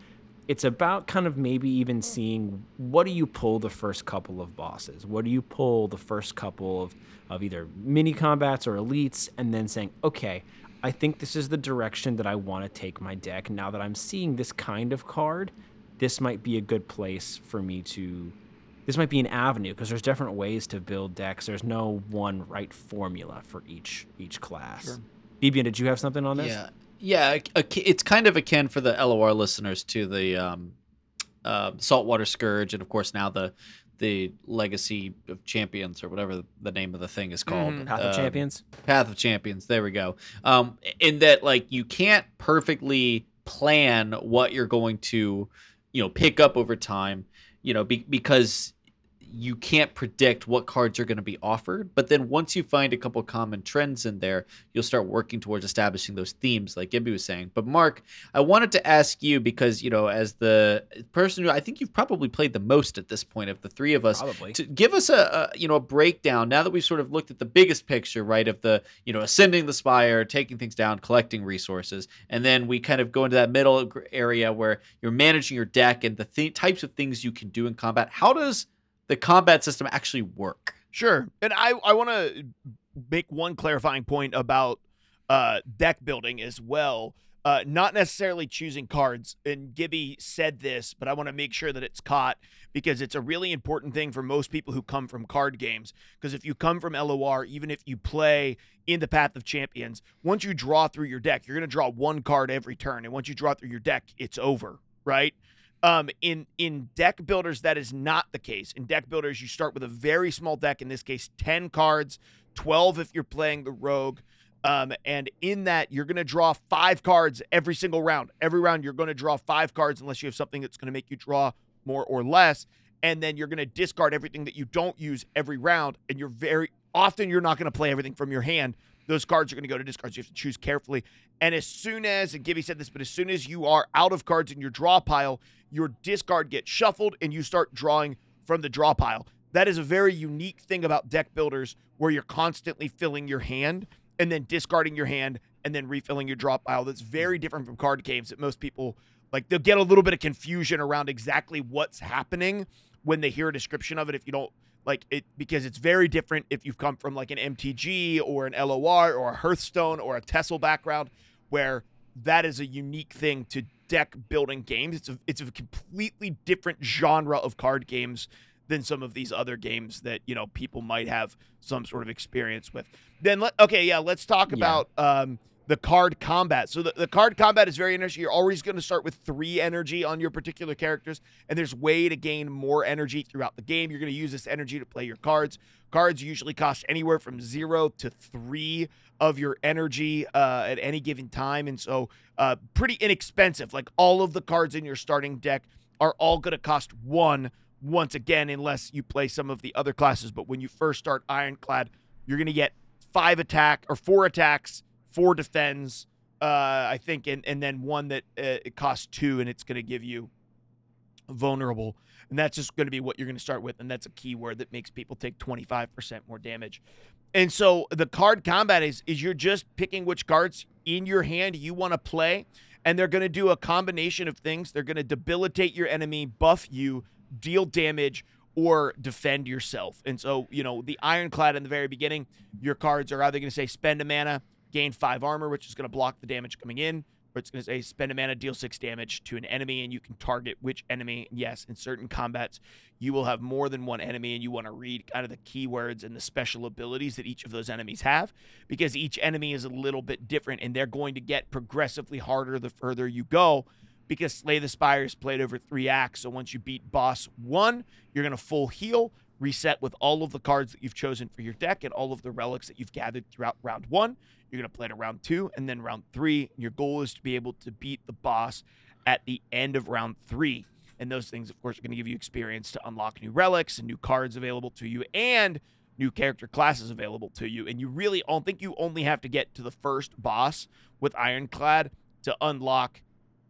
it's about kind of maybe even seeing what do you pull the first couple of bosses what do you pull the first couple of, of either mini combats or elites and then saying okay i think this is the direction that i want to take my deck now that i'm seeing this kind of card this might be a good place for me to this might be an avenue because there's different ways to build decks there's no one right formula for each each class sure. Bibian, did you have something on this? Yeah, yeah, it's kind of akin for the LOR listeners to the um, uh, Saltwater Scourge, and of course now the the Legacy of Champions or whatever the name of the thing is called. Mm-hmm. Path of um, Champions. Path of Champions. There we go. Um, in that, like, you can't perfectly plan what you're going to, you know, pick up over time. You know, be, because you can't predict what cards are going to be offered. But then once you find a couple common trends in there, you'll start working towards establishing those themes, like Gibby was saying. But Mark, I wanted to ask you because you know, as the person who I think you've probably played the most at this point of the three of us, probably. to give us a, a you know a breakdown. Now that we've sort of looked at the biggest picture, right, of the you know ascending the spire, taking things down, collecting resources, and then we kind of go into that middle area where you're managing your deck and the th- types of things you can do in combat. How does the combat system actually work. Sure. And I, I want to make one clarifying point about uh, deck building as well. Uh, not necessarily choosing cards. And Gibby said this, but I want to make sure that it's caught because it's a really important thing for most people who come from card games. Because if you come from LOR, even if you play in the Path of Champions, once you draw through your deck, you're going to draw one card every turn. And once you draw through your deck, it's over, right? Um, in in deck builders, that is not the case. In deck builders, you start with a very small deck. In this case, ten cards, twelve if you're playing the rogue. Um, and in that, you're going to draw five cards every single round. Every round, you're going to draw five cards unless you have something that's going to make you draw more or less. And then you're going to discard everything that you don't use every round. And you're very often you're not going to play everything from your hand. Those cards are going to go to discards. You have to choose carefully. And as soon as, and Gibby said this, but as soon as you are out of cards in your draw pile, your discard gets shuffled and you start drawing from the draw pile. That is a very unique thing about deck builders where you're constantly filling your hand and then discarding your hand and then refilling your draw pile. That's very different from card games that most people like they'll get a little bit of confusion around exactly what's happening when they hear a description of it if you don't like it because it's very different if you've come from like an MTG or an LOR or a Hearthstone or a TESL background where that is a unique thing to deck building games. It's a it's a completely different genre of card games than some of these other games that you know people might have some sort of experience with. Then let okay, yeah, let's talk yeah. about um, the card combat. So the, the card combat is very interesting. You're always going to start with three energy on your particular characters, and there's way to gain more energy throughout the game. You're going to use this energy to play your cards. Cards usually cost anywhere from zero to three of your energy uh, at any given time, and so uh, pretty inexpensive. Like all of the cards in your starting deck are all going to cost one once again, unless you play some of the other classes. But when you first start Ironclad, you're going to get five attack or four attacks four defends, uh, I think, and, and then one that uh, it costs two, and it's going to give you vulnerable. And that's just going to be what you're going to start with. And that's a keyword that makes people take 25% more damage. And so the card combat is is you're just picking which cards in your hand you want to play, and they're going to do a combination of things. They're going to debilitate your enemy, buff you, deal damage, or defend yourself. And so, you know, the ironclad in the very beginning, your cards are either going to say spend a mana, gain five armor, which is going to block the damage coming in. where it's going to say spend a mana, deal six damage to an enemy, and you can target which enemy. Yes, in certain combats, you will have more than one enemy, and you want to read kind of the keywords and the special abilities that each of those enemies have, because each enemy is a little bit different, and they're going to get progressively harder the further you go. Because Slay the Spire is played over three acts, so once you beat boss one, you're going to full heal, reset with all of the cards that you've chosen for your deck and all of the relics that you've gathered throughout round one. You're going to play to round two and then round three. Your goal is to be able to beat the boss at the end of round three. And those things, of course, are going to give you experience to unlock new relics and new cards available to you and new character classes available to you. And you really don't think you only have to get to the first boss with Ironclad to unlock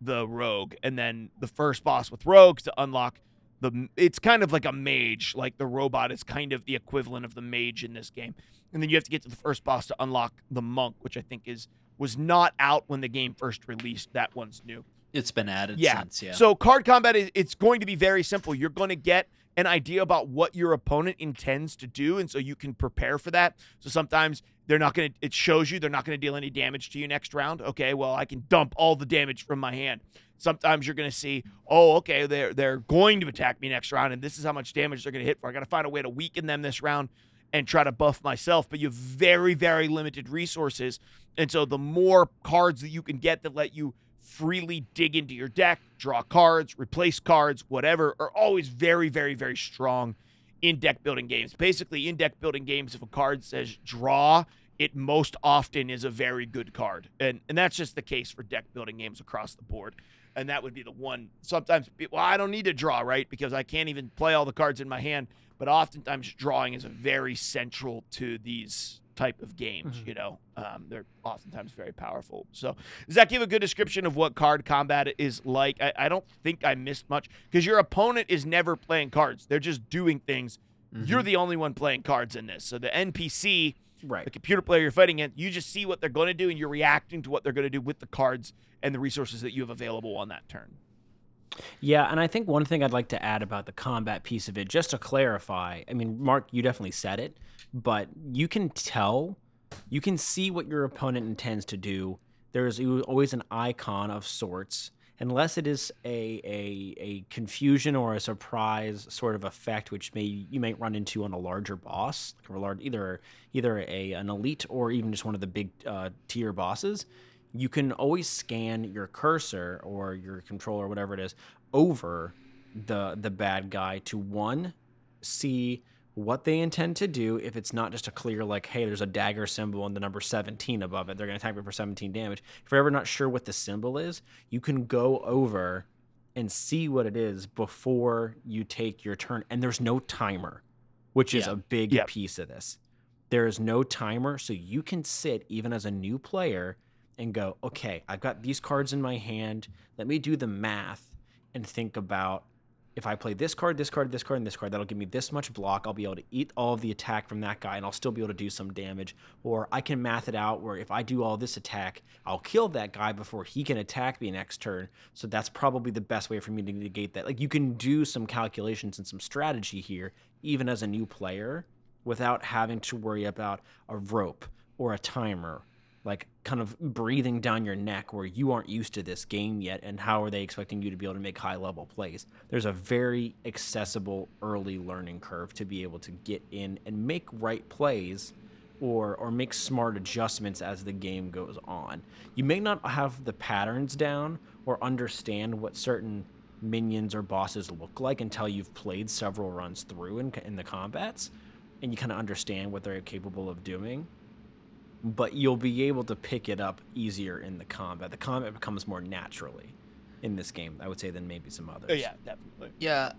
the rogue, and then the first boss with rogues to unlock the it's kind of like a mage like the robot is kind of the equivalent of the mage in this game and then you have to get to the first boss to unlock the monk which i think is was not out when the game first released that one's new It's been added yeah. since, yeah. So card combat is it's going to be very simple. You're going to get an idea about what your opponent intends to do, and so you can prepare for that. So sometimes they're not going to. It shows you they're not going to deal any damage to you next round. Okay, well I can dump all the damage from my hand. Sometimes you're going to see, oh, okay, they're they're going to attack me next round, and this is how much damage they're going to hit for. I got to find a way to weaken them this round and try to buff myself. But you have very very limited resources, and so the more cards that you can get that let you freely dig into your deck, draw cards, replace cards, whatever, are always very, very, very strong in deck building games. Basically, in deck building games, if a card says draw, it most often is a very good card. And and that's just the case for deck building games across the board. And that would be the one sometimes well, I don't need to draw, right? Because I can't even play all the cards in my hand. But oftentimes drawing is very central to these type of games, you know. Um, they're oftentimes very powerful. So does that give a good description of what card combat is like? I, I don't think I missed much because your opponent is never playing cards. They're just doing things. You're the only one playing cards in this. So the NPC, Right. the computer player you're fighting against, you just see what they're going to do and you're reacting to what they're going to do with the cards and the resources that you have available on that turn. Yeah, and I think one thing I'd like to add about the combat piece of it, just to clarify, I mean, Mark, you definitely said it, but you can tell, you can see what your opponent intends to do. There's always an icon of sorts, unless it is a, a, a confusion or a surprise sort of effect, which may you may run into on a larger boss, a large, either either a an elite or even just one of the big uh, tier bosses you can always scan your cursor or your controller, whatever it is, over the the bad guy to one see what they intend to do. If it's not just a clear like, hey, there's a dagger symbol and the number 17 above it, they're gonna attack me for 17 damage. If you're ever not sure what the symbol is, you can go over and see what it is before you take your turn. And there's no timer, which is Yeah. a big piece of this. There is no timer, so you can sit even as a new player and go, okay, I've got these cards in my hand. Let me do the math and think about if I play this card, this card, this card, and this card, that'll give me this much block. I'll be able to eat all of the attack from that guy and I'll still be able to do some damage. Or I can math it out where if I do all this attack, I'll kill that guy before he can attack me next turn. So that's probably the best way for me to negate that. Like you can do some calculations and some strategy here, even as a new player, without having to worry about a rope or a timer like kind of breathing down your neck where you aren't used to this game yet and how are they expecting you to be able to make high level plays? There's a very accessible early learning curve to be able to get in and make right plays or or make smart adjustments as the game goes on. You may not have the patterns down or understand what certain minions or bosses look like until you've played several runs through in, in the combats and you kind of understand what they're capable of doing but you'll be able to pick it up easier in the combat. The combat becomes more naturally in this game, I would say, than maybe some others. Oh, yeah, definitely. Yeah,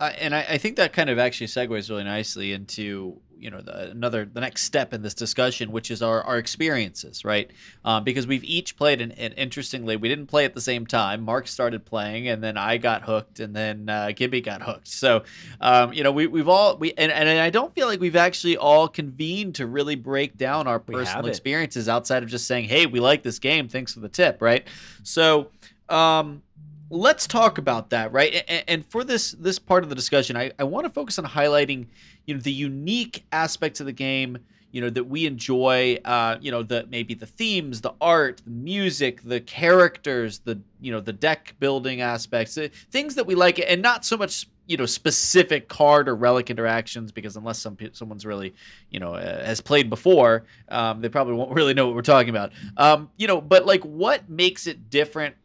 I and I, I think that kind of actually segues really nicely into you know the another the next step in this discussion, which is our, our experiences, right? Um, because we've each played, and, and interestingly, we didn't play at the same time. Mark started playing, and then I got hooked, and then uh, Gibby got hooked. So, um, you know, we we've all we and, and I don't feel like we've actually all convened to really break down our personal experiences outside of just saying, "Hey, we like this game. Thanks for the tip," right? So. Um, let's talk about that right? And, for this this part of the discussion i, I want to focus on highlighting you know the unique aspects of the game you know that we enjoy uh, you know the maybe the themes the art the music the characters the you know the deck building aspects things that we like and not so much you know specific card or relic interactions because unless some someone's really you know uh, has played before um, they probably won't [LAUGHS] really know what we're talking about. Um, you know but like what makes it different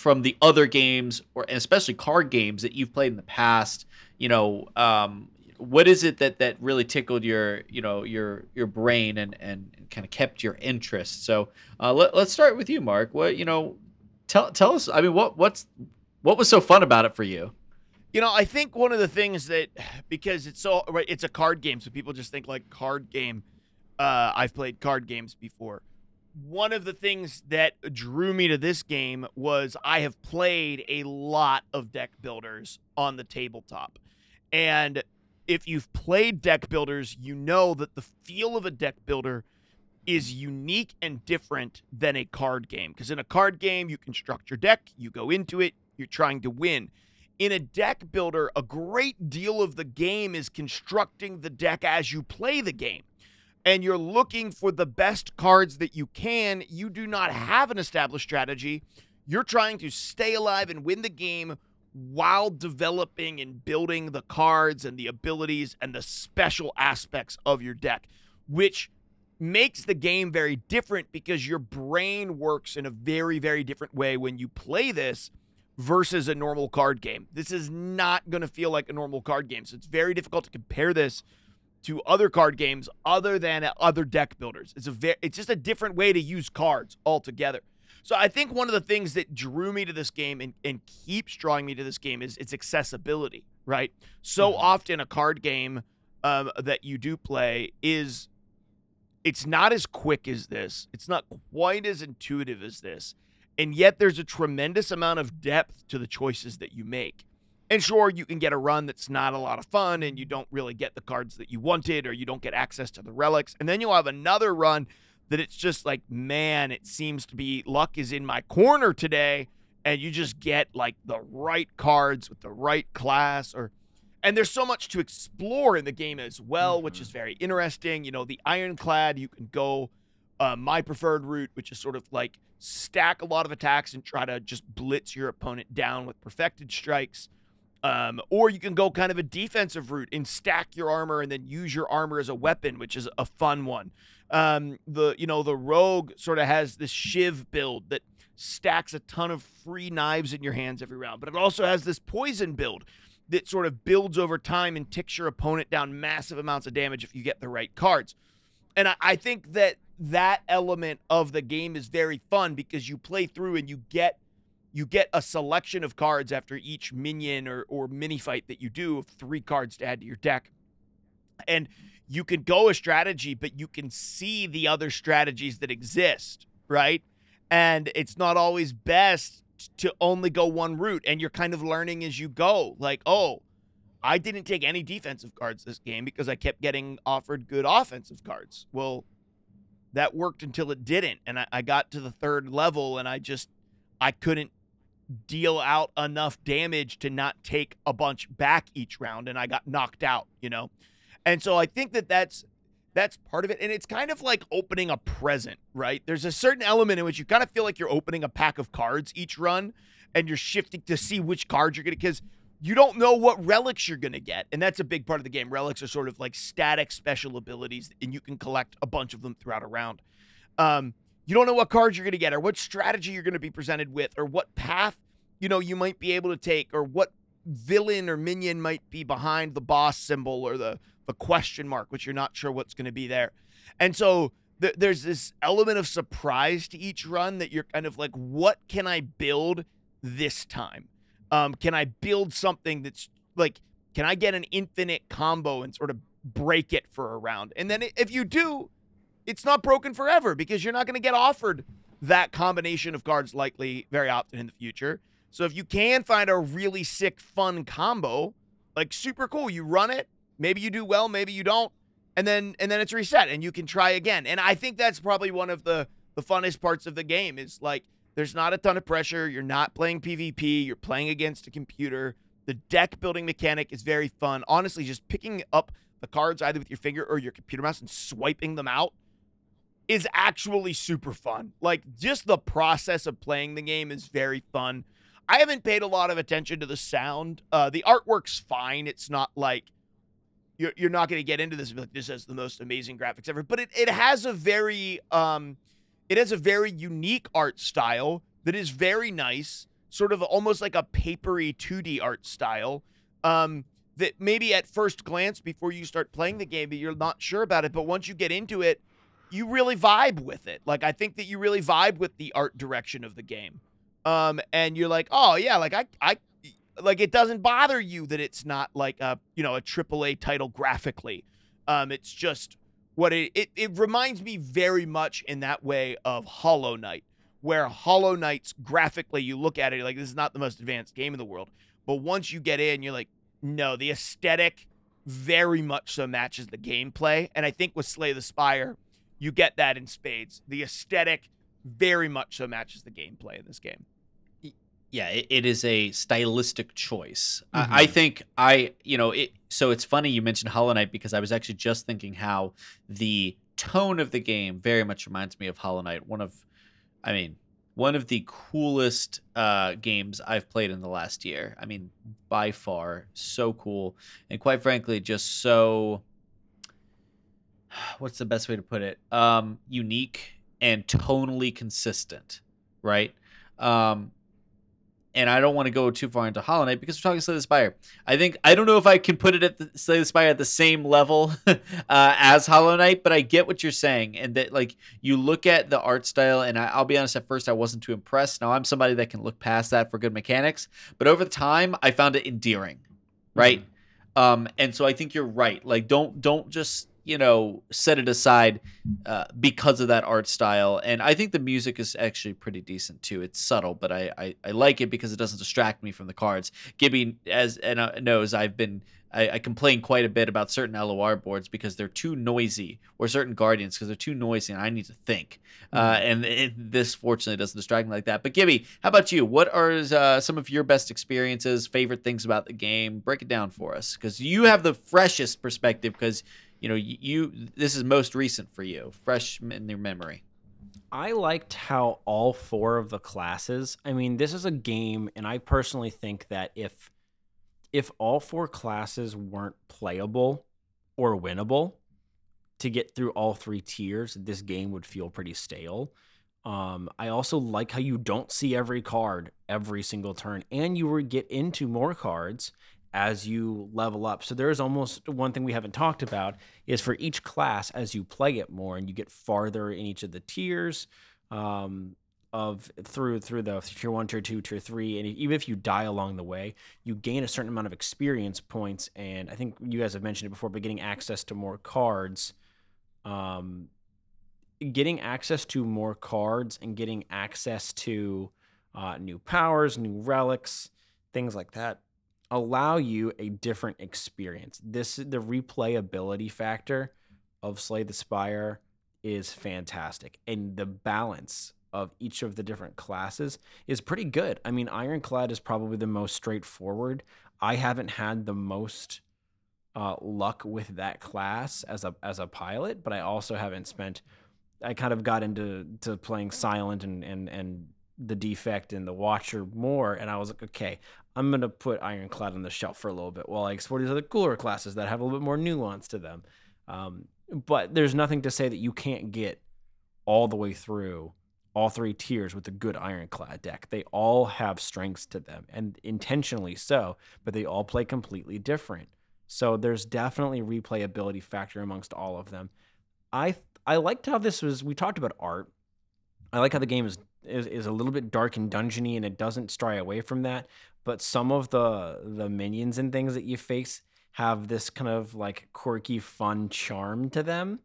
from the other games or especially card games that you've played in the past you know um, what is it that that really tickled your you know your your brain and and kind of kept your interest so uh, let, let's start with you mark what you know tell tell us i mean what what's what was so fun about it for you you know, I think one of the things that because it's so right, it's a card game, so people just think like card game. Uh, I've played card games before. One of the things that drew me to this game was I have played a lot of deck builders on the tabletop. And if you've played deck builders, you know that the feel of a deck builder is unique and different than a card game. Because in a card game, you construct your deck, you go into it, you're trying to win. In a deck builder, a great deal of the game is constructing the deck as you play the game. And you're looking for the best cards that you can. You do not have an established strategy. You're trying to stay alive and win the game while developing and building the cards and the abilities and the special aspects of your deck, which makes the game very different because your brain works in a very, very different way when you play this versus a normal card game. This is not going to feel like a normal card game. So it's very difficult to compare this to other card games other than other deck builders. It's a very, it's just a different way to use cards altogether. So I think one of the things that drew me to this game and, and keeps drawing me to this game is its accessibility, right? So mm-hmm. often a card game um, that you do play is it's not as quick as this. It's not quite as intuitive as this. And yet there's a tremendous amount of depth to the choices that you make. And sure, you can get a run that's not a lot of fun and you don't really get the cards that you wanted or you don't get access to the relics. And then you'll have another run that it's just like, man, it seems to be luck is in my corner today. And you just get like the right cards with the right class or and there's so much to explore in the game as well, mm-hmm. which is very interesting. You know, the ironclad, you can go uh, my preferred route, which is sort of like stack a lot of attacks and try to just blitz your opponent down with perfected strikes. Um, or you can go kind of a defensive route and stack your armor and then use your armor as a weapon, which is a fun one. Um, the you know the rogue sort of has this shiv build that stacks a ton of free knives in your hands every round, but it also has this poison build that sort of builds over time and ticks your opponent down massive amounts of damage if you get the right cards. And I, I think that that element of the game is very fun because you play through and you get you get a selection of cards after each minion or, or mini fight that you do of three cards to add to your deck. And you can go a strategy, but you can see the other strategies that exist, right? And it's not always best to only go one route. And you're kind of learning as you go. Like, oh, I didn't take any defensive cards this game because I kept getting offered good offensive cards. Well, that worked until it didn't. And I, I got to the third level and I just I couldn't deal out enough damage to not take a bunch back each round and I got knocked out, you know. And so I think that that's that's part of it and it's kind of like opening a present, right? There's a certain element in which you kind of feel like you're opening a pack of cards each run and you're shifting to see which cards you're going to cuz you don't know what relics you're going to get. And that's a big part of the game. Relics are sort of like static special abilities and you can collect a bunch of them throughout a round. Um, you don't know what cards you're going to get or what strategy you're going to be presented with or what path you know you might be able to take or what villain or minion might be behind the boss symbol or the the question mark which you're not sure what's going to be there. And so th- there's this element of surprise to each run that you're kind of like what can i build this time? Um, can i build something that's like can i get an infinite combo and sort of break it for a round? And then if you do it's not broken forever because you're not going to get offered that combination of cards likely very often in the future. So if you can find a really sick, fun combo, like super cool, you run it. Maybe you do well, maybe you don't, and then and then it's reset, and you can try again. And I think that's probably one of the the funnest parts of the game is like there's not a ton of pressure. You're not playing PvP. You're playing against a computer. The deck building mechanic is very fun. Honestly, just picking up the cards either with your finger or your computer mouse and swiping them out is actually super fun. Like just the process of playing the game is very fun. I haven't paid a lot of attention to the sound. Uh, the artwork's fine. It's not like you're, you're not going to get into this like this has the most amazing graphics ever, but it, it has a very um, it has a very unique art style that is very nice, sort of almost like a papery 2D art style. Um, that maybe at first glance before you start playing the game, you're not sure about it, but once you get into it, you really vibe with it. Like I think that you really vibe with the art direction of the game. Um, and you're like, oh yeah, like I, I, like it doesn't bother you that it's not like a, you know, a AAA title graphically. Um, it's just what it, it, it reminds me very much in that way of Hollow Knight, where Hollow Knight's graphically, you look at it, like, this is not the most advanced game in the world. But once you get in, you're like, no, the aesthetic very much so matches the gameplay. And I think with Slay the Spire, you get that in spades. The aesthetic very much so matches the gameplay in this game. yeah it, it is a stylistic choice Mm-hmm. I, I think i you know it so it's funny you mentioned hollow knight because i was actually just thinking how the tone of the game very much reminds me of hollow knight one of i mean one of the coolest uh, games i've played in the last year i mean by far so cool and quite frankly just so what's the best way to put it um unique and tonally consistent right um and I don't want to go too far into Hollow Knight because we're talking Slay the Spire. I think I don't know if I can put it at the Slay the Spire at the same level [LAUGHS] uh, as Hollow Knight, but I get what you're saying, and that like you look at the art style, and I, I'll be honest, at first I wasn't too impressed. Now I'm somebody that can look past that for good mechanics, but over the time I found it endearing, right? Um, and so I think you're right. Like don't don't just you know set it aside uh, because of that art style. And I think the music is actually pretty decent too. It's subtle, but I, I, I like it because it doesn't distract me from the cards. Gibby, as and uh, knows, I've been I, I complain quite a bit about certain LOR boards because they're too noisy, or certain Guardians because they're too noisy, and I need to think. Uh, and it, this fortunately doesn't distract me like that. But Gibby, how about you? What are uh, some of your best experiences, favorite things about the game? Break it down for us because you have the freshest perspective because you know you, this is most recent for you, fresh in your memory. I liked how all four of the classes. I mean, this is a game, and I personally think that if if all four classes weren't playable or winnable to get through all three tiers, this game would feel pretty stale. Um, I also like how you don't see every card every single turn, and you get into more cards as you level up. So there is almost one thing we haven't talked about is for each class as you play it more and you get farther in each of the tiers um, of through through the tier one, tier two, tier three, and even if you die along the way, you gain a certain amount of experience points. And I think you guys have mentioned it before, but getting access to more cards, um, getting access to more cards and getting access to uh, new powers, new relics, things like that allow you a different experience. This the replayability factor of Slay the Spire is fantastic, and the balance of each of the different classes is pretty good. I mean, Ironclad is probably the most straightforward. I haven't had the most uh, luck with that class as a as a pilot, but I also haven't spent. I kind of got into to playing Silent and and and the defect and the Watcher more, and I was like, okay, I'm gonna put Ironclad on the shelf for a little bit while I explore these other cooler classes that have a little bit more nuance to them. Um, but there's nothing to say that you can't get all the way through all three tiers with a good Ironclad deck. They all have strengths to them, and intentionally so, but they all play completely different. So there's definitely replayability factor amongst all of them. I I liked how this was. We talked about art. I like how the game is is, is a little bit dark and dungeony, and it doesn't stray away from that. But some of the the minions and things that you face have this kind of like quirky, fun charm to them.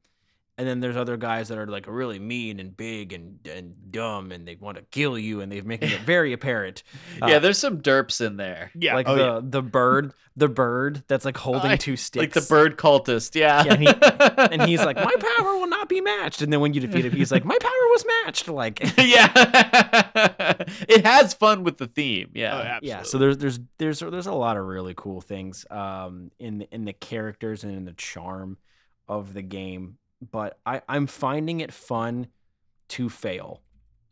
And then there's other guys that are like really mean and big and, and dumb, and they want to kill you, and they're making it [LAUGHS] very apparent. yeah, Uh, there's some derps in there. Yeah. like oh, the yeah. the bird, the bird that's like holding I- two sticks, Like the bird cultist, yeah. Yeah, and he- and he's like, "My [LAUGHS] power will not be be matched. And then when you defeat him, he's like, my power was matched. Like, [LAUGHS] yeah, it has fun with the theme. Oh, Yeah, absolutely. yeah. So there's there's there's there's a lot of really cool things um in the, in the characters and in the charm of the game. But I I'm finding it fun to fail,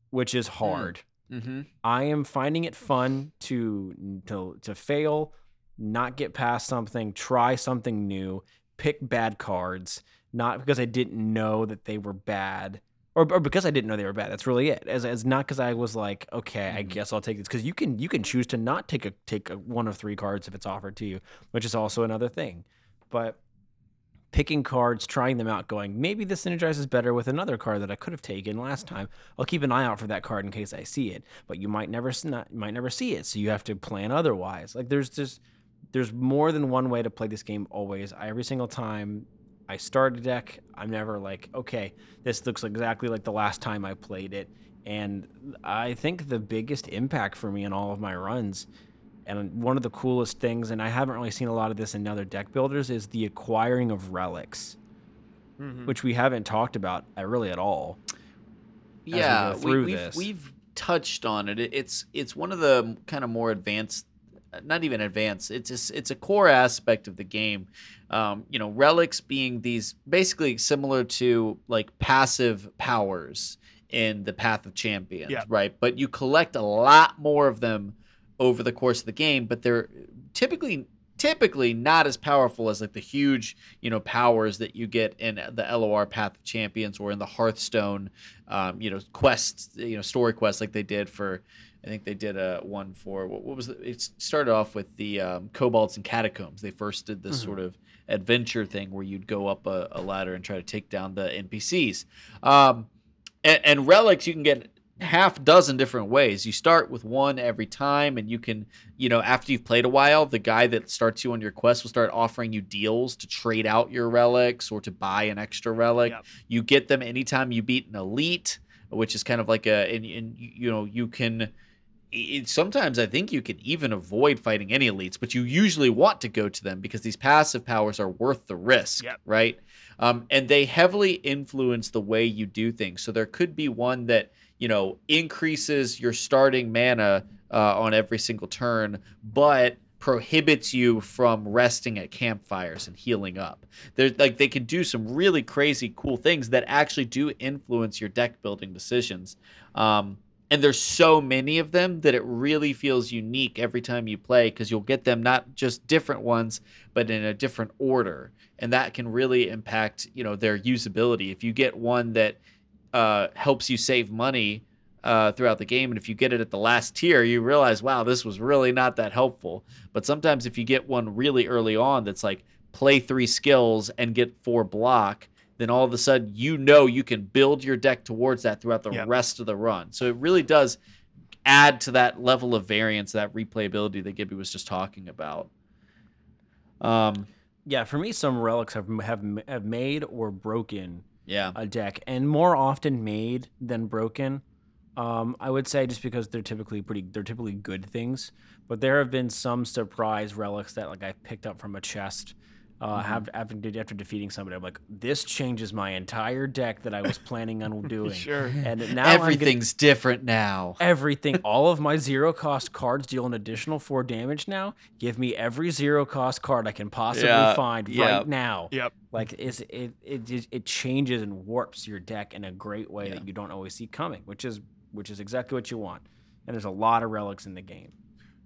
which is hard. mm-hmm. I am finding it fun to to to fail, not get past something, try something new, pick bad cards, not because I didn't know that they were bad. Or, or because I didn't know they were bad. That's really it. As, as not because I was like, okay, I Mhm. guess I'll take this. Because you can you can choose to not take a take a one of three cards if it's offered to you, which is also another thing. But picking cards, trying them out, going, maybe this synergizes better with another card that I could have taken last time. I'll keep an eye out for that card in case I see it. But you might never not, you might never see it, so you have to plan otherwise. Like there's just there's more than one way to play this game always. I, every single time I start a deck, I'm never like, okay, this looks exactly like the last time I played it. And I think the biggest impact for me in all of my runs and one of the coolest things, and I haven't really seen a lot of this in other deck builders, is the acquiring of relics, Mhm. which we haven't talked about uh, really at all. yeah. we, have this. we've touched on it. It- It's it's one of the kind of more advanced, uh, not even advanced. It's just, it's a core aspect of the game. Um, you know, relics being these basically similar to like passive powers in the Path of Champions, Yeah. right? But you collect a lot more of them over the course of the game, but they're typically typically not as powerful as like the huge you know powers that you get in the LOR Path of Champions or in the Hearthstone um, you know quests you know story quests like they did for I think they did a one for what, what was it? It started off with the um, Kobolds and Catacombs. They first did this Mhm. sort of adventure thing where you'd go up a, a ladder and try to take down the NPCs. Um, and, and relics you can get half dozen different ways. You start with one every time, and you can, you know, after you've played a while, the guy that starts you on your quest will start offering you deals to trade out your relics or to buy an extra relic. Yep. You get them anytime you beat an elite, which is kind of like a, and, and you know, you can. It, sometimes I think you can even avoid fighting any elites, but you usually want to go to them because these passive powers are worth the risk, Yep. right? Um, and they heavily influence the way you do things. So there could be one that you know increases your starting mana uh, on every single turn, but prohibits you from resting at campfires and healing up. They're like they can do some really crazy cool things that actually do influence your deck building decisions. Um, and there's so many of them that it really feels unique every time you play because you'll get them not just different ones but in a different order and that can really impact you know their usability if you get one that uh, helps you save money uh, throughout the game and if you get it at the last tier you realize wow this was really not that helpful but sometimes if you get one really early on that's like play three skills and get four block then all of a sudden you know you can build your deck towards that throughout the Yep. rest of the run. So it really does add to that level of variance, that replayability that Gibby was just talking about. Um, Yeah, for me, some relics have have have made or broken yeah, a deck, and more often made than broken. Um, I would say just because they're typically pretty, they're typically good things. But there have been some surprise relics that like I picked up from a chest. Uh, have after, after defeating somebody, I'm like, this changes my entire deck that I was planning on [LAUGHS] doing. Sure. And [LAUGHS] now I'm gonna- everything's different now. everything. [LAUGHS] All of my zero cost cards deal an additional four damage now. Give me every zero cost card I can possibly Yeah, find yeah. right now. Yep. Like is it it it changes and warps your deck in a great way Yeah. that you don't always see coming, which is which is exactly what you want. And there's a lot of relics in the game.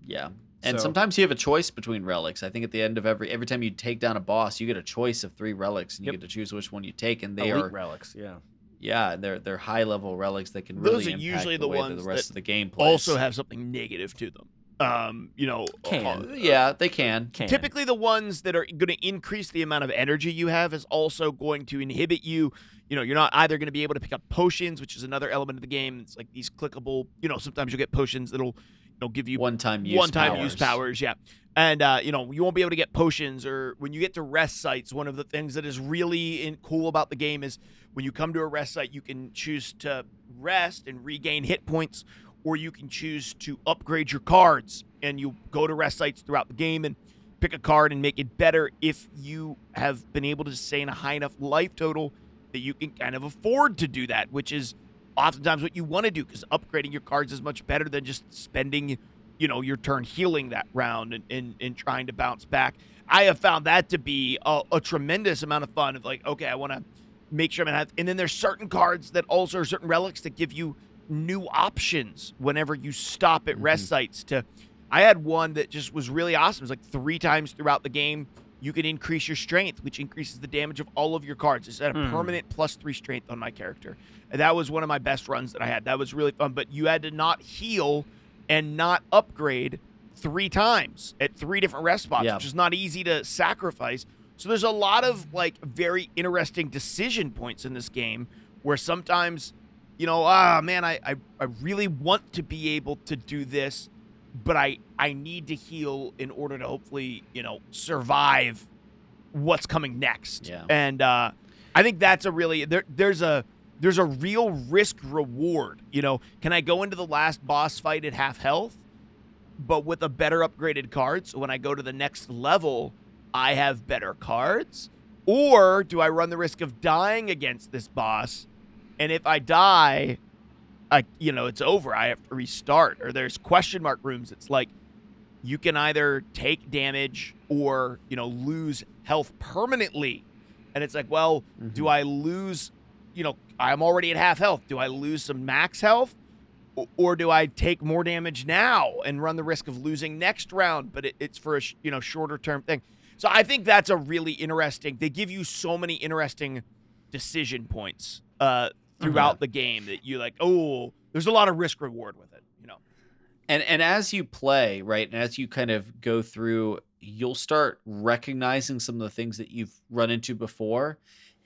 Yeah. And So- sometimes you have a choice between relics. I think at the end of every every time you take down a boss, you get a choice of three relics, and you get to choose which one you take. And they Elite are relics, yeah. yeah, they're they're high level relics that can really Those are usually the, the ones the rest of the game plays. Also have something negative to them. Um, you know, Can. uh, yeah, they can. Can. Typically, the ones that are going to increase the amount of energy you have is also going to inhibit you. You know, you're not either going to be able to pick up potions, which is another element of the game. It's like these clickable. You know, sometimes you'll get potions that'll, know, give you One time use one-time powers. use powers. Yeah, and uh, you know, you won't be able to get potions or when you get to rest sites. One of the things that is really in, cool about the game is when you come to a rest site, you can choose to rest and regain hit points, or you can choose to upgrade your cards. And you go to rest sites throughout the game and pick a card and make it better if you have been able to sustain a high enough life total that you can kind of afford to do that, which is oftentimes what you want to do because upgrading your cards is much better than just spending, you know, your turn healing that round and, and, and trying to bounce back. I have found that to be a, a tremendous amount of fun of like, okay, I want to make sure I'm gonna have, and then there's certain cards that also are certain relics that give you new options whenever you stop at mm-hmm. rest sites to I had one that just was really awesome. It was like three times throughout the game you can increase your strength, which increases the damage of all of your cards. It's at a Hmm. permanent plus three strength on my character. And that was one of my best runs that I had. That was really fun. But you had to not heal and not upgrade three times at three different rest spots, Yeah. which is not easy to sacrifice. So there's a lot of like very interesting decision points in this game where sometimes, you know, ah man, I, I, I really want to be able to do this, but I I need to heal in order to hopefully, you know, survive what's coming next. Yeah. And uh I think that's a really there there's a there's a real risk reward. You know, can I go into the last boss fight at half health, but with a better upgraded card? So when I go to the next level, I have better cards? Or do I run the risk of dying against this boss? And if I die, I you know, it's over. I have to restart. Or there's question mark rooms. It's like you can either take damage or, you know, lose health permanently. And it's like, well, do I lose, you know, I'm already at half health. Do I lose some max health? Or do I take more damage now and run the risk of losing next round? But it, it's for a sh- you know shorter term thing. So I think that's a really interesting. They give you so many interesting decision points uh, throughout mm-hmm. the game that you like. Oh, there's a lot of risk reward with it. You know. And and as you play, right, and as you kind of go through, you'll start recognizing some of the things that you've run into before.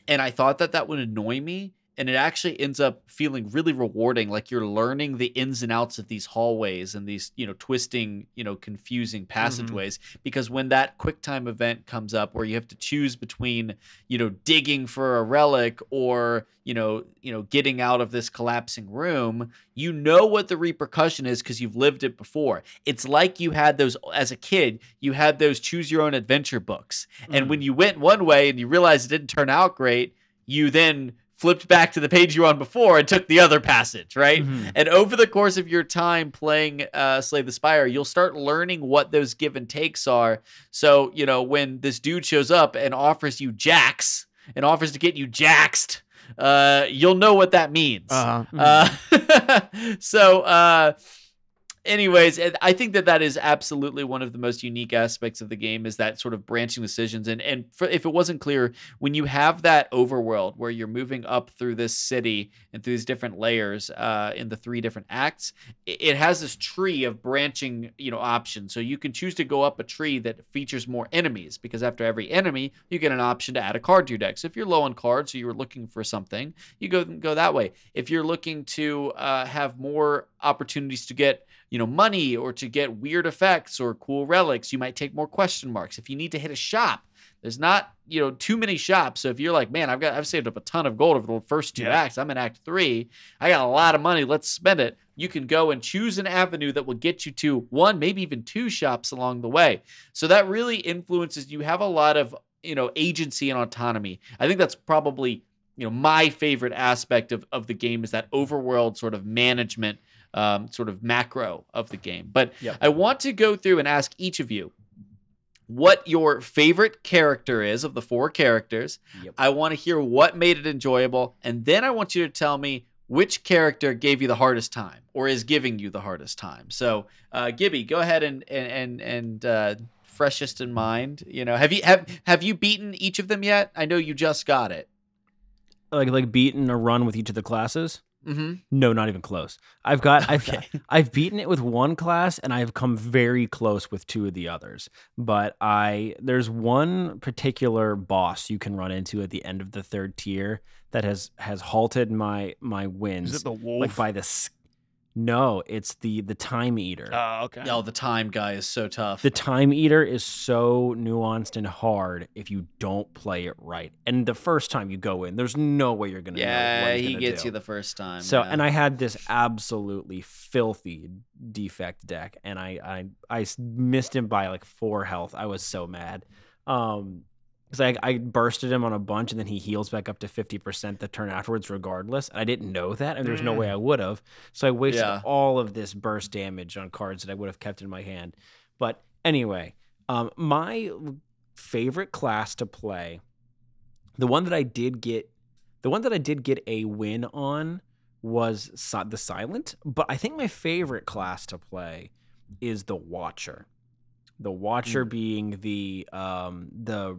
And I thought that that would annoy me, and it actually ends up feeling really rewarding. Like you're learning the ins and outs of these hallways and these, you know, twisting, you know, confusing mm-hmm. passageways. Because when that quick time event comes up, where you have to choose between, you know, digging for a relic or you know, you know, getting out of this collapsing room, you know what the repercussion is because you've lived it before. It's like you had those as a kid, you had those choose your own adventure books. And mm. when you went one way and you realized it didn't turn out great, you then flipped back to the page you were on before and took the other passage, right? Mhm. And over the course of your time playing uh, Slay the Spire, you'll start learning what those give and takes are. So, you know, when this dude shows up and offers you jacks and offers to get you jaxed, uh, you'll know what that means. Uh-huh. Uh, [LAUGHS] so, uh, anyways, I think that that is absolutely one of the most unique aspects of the game is that sort of branching decisions. And and for, if it wasn't clear, when you have that overworld where you're moving up through this city and through these different layers uh, in the three different acts, it, has this tree of branching, you know, options. So you can choose to go up a tree that features more enemies because after every enemy, you get an option to add a card to your deck. So if you're low on cards or you're looking for something, you go go that way. If you're looking to uh, have more opportunities to get you know money or to get weird effects or cool relics, you might take more question marks. If you need to hit a shop, there's not you know too many shops. So if you're like, man, I've got I've saved up a ton of gold over the first two Yeah. acts. I'm in Act Three. I got a lot of money. Let's spend it. You can go and choose an avenue that will get you to one, maybe even two shops along the way. So that really influences. You have a lot of you know agency and autonomy. I think that's probably you know my favorite aspect of, of the game is that overworld sort of management um, sort of macro of the game but Yep. i want to go through and ask each of you what your favorite character is of the four characters Yep. i want to hear what made it enjoyable and then i want you to tell me which character gave you the hardest time or is giving you the hardest time so uh, gibby go ahead and and and, and uh, freshest in mind you know have you have have you beaten each of them yet i know you just got it Like like beaten a run with each of the classes. Mm-hmm. No, not even close. I've got [LAUGHS] I've Okay. I've beaten it with one class and I've come very close with two of the others. But I there's one particular boss you can run into at the end of the third tier that has has halted my my wins. Is it the wolf? like by the s- No, it's the the time eater. Oh, okay. Oh, the time guy is so tough. the time eater is so nuanced and hard if you don't play it right. And the first time you go in, there's no way you're gonna know yeah, what he gonna gets do. you the first time. So, yeah. and I had this absolutely filthy defect deck, and I I I missed him by like four health. I was so mad. Um, because I, I bursted him on a bunch and then he heals back up to 50% the turn afterwards regardless and i didn't know that and there's no way i would have so i wasted Yeah. all of this burst damage on cards that i would have kept in my hand. But anyway um, my favorite class to play the one that i did get the one that i did get a win on was the silent but i think my favorite class to play is the watcher. The watcher being the um the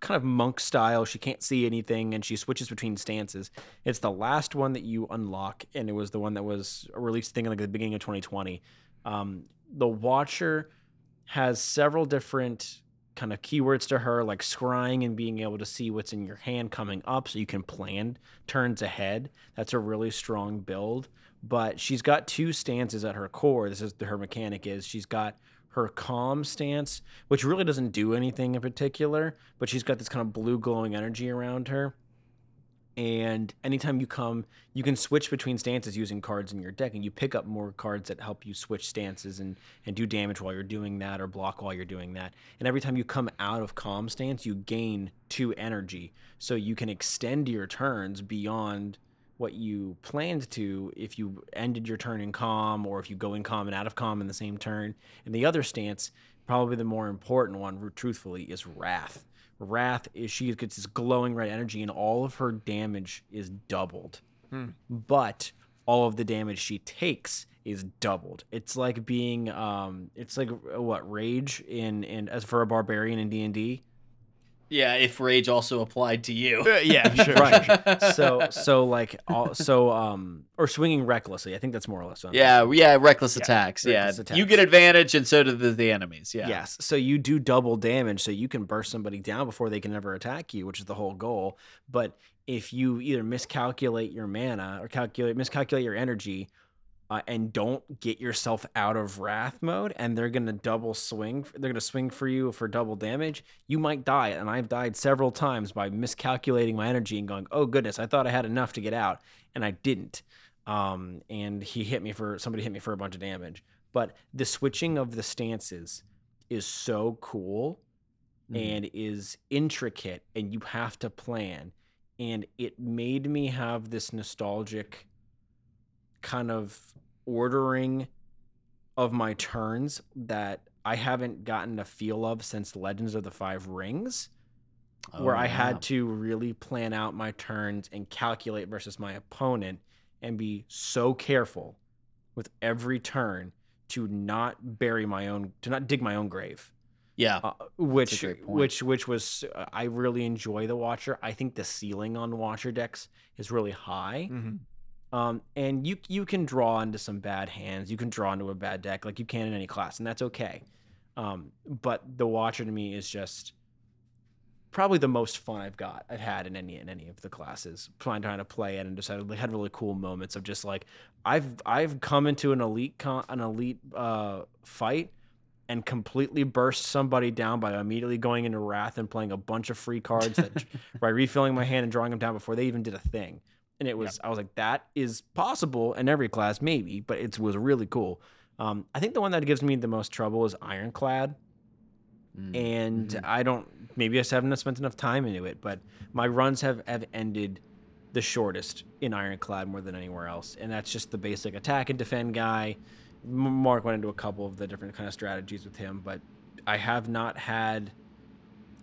kind of monk style. She can't see anything and she switches between stances. It's the last one that you unlock and it was the one that was released I think like the beginning of 2020 um the watcher has several different kind of keywords to her like scrying and being able to see what's in your hand coming up so you can plan turns ahead. That's a really strong build but she's got two stances at her core. This is her mechanic is she's got her calm stance which really doesn't do anything in particular but she's got this kind of blue glowing energy around her. And anytime you come you can switch between stances using cards in your deck and you pick up more cards that help you switch stances and and do damage while you're doing that or block while you're doing that. And every time you come out of calm stance you gain two energy. So you can extend your turns beyond what you planned to if you ended your turn in calm or if you go in calm and out of calm in the same turn. And the other stance probably the more important one truthfully is wrath. Wrath is she gets this glowing red energy and all of her damage is doubled. But all of the damage she takes is doubled. It's like being um it's like uh, what rage in in as for a barbarian in d&d Yeah, if rage also applied to you. Uh, yeah, [LAUGHS] sure. right so so like all so um or swinging recklessly i think that's more or less what I'm Yeah, yeah, reckless attacks. reckless yeah, you get advantage, and so do the, the enemies. Yeah. Yes. So you do double damage, so you can burst somebody down before they can ever attack you, which is the whole goal. But if you either miscalculate your mana or calculate miscalculate your energy, uh, and don't get yourself out of wrath mode, and they're gonna double swing, they're gonna swing for you for double damage. You might die, and I've died several times by miscalculating my energy and going, "Oh goodness, I thought I had enough to get out, and I didn't." Um, and he hit me for somebody hit me for a bunch of damage. But the switching of the stances is so cool and is intricate and you have to plan and it made me have this nostalgic kind of ordering of my turns that I haven't gotten a feel of since Legends of the Five Rings where Oh, I yeah. had to really plan out my turns and calculate versus my opponent and be so careful with every turn to not bury my own to not dig my own grave Yeah. uh, which which which was uh, I really enjoy the Watcher. I think the ceiling on Watcher decks is really high. Mhm. Um, and you you can draw into some bad hands. You can draw into a bad deck like you can in any class, and that's okay. Um, but the Watcher to me is just probably the most fun I've got I've had in any in any of the classes. Trying trying to play it and decided had, had really cool moments of just like I've I've come into an elite con, an elite uh, fight and completely burst somebody down by immediately going into wrath and playing a bunch of free cards that [LAUGHS] by refilling my hand and drawing them down before they even did a thing. And it was I was like that is possible in every class maybe, but it was really cool. Um, I think the one that gives me the most trouble is Ironclad Mm. and I don't maybe I just haven't spent enough time into it, but my runs have have ended the shortest in Ironclad more than anywhere else, and that's just the basic attack and defend guy. Mark went into a couple of the different kind of strategies with him, but I have not had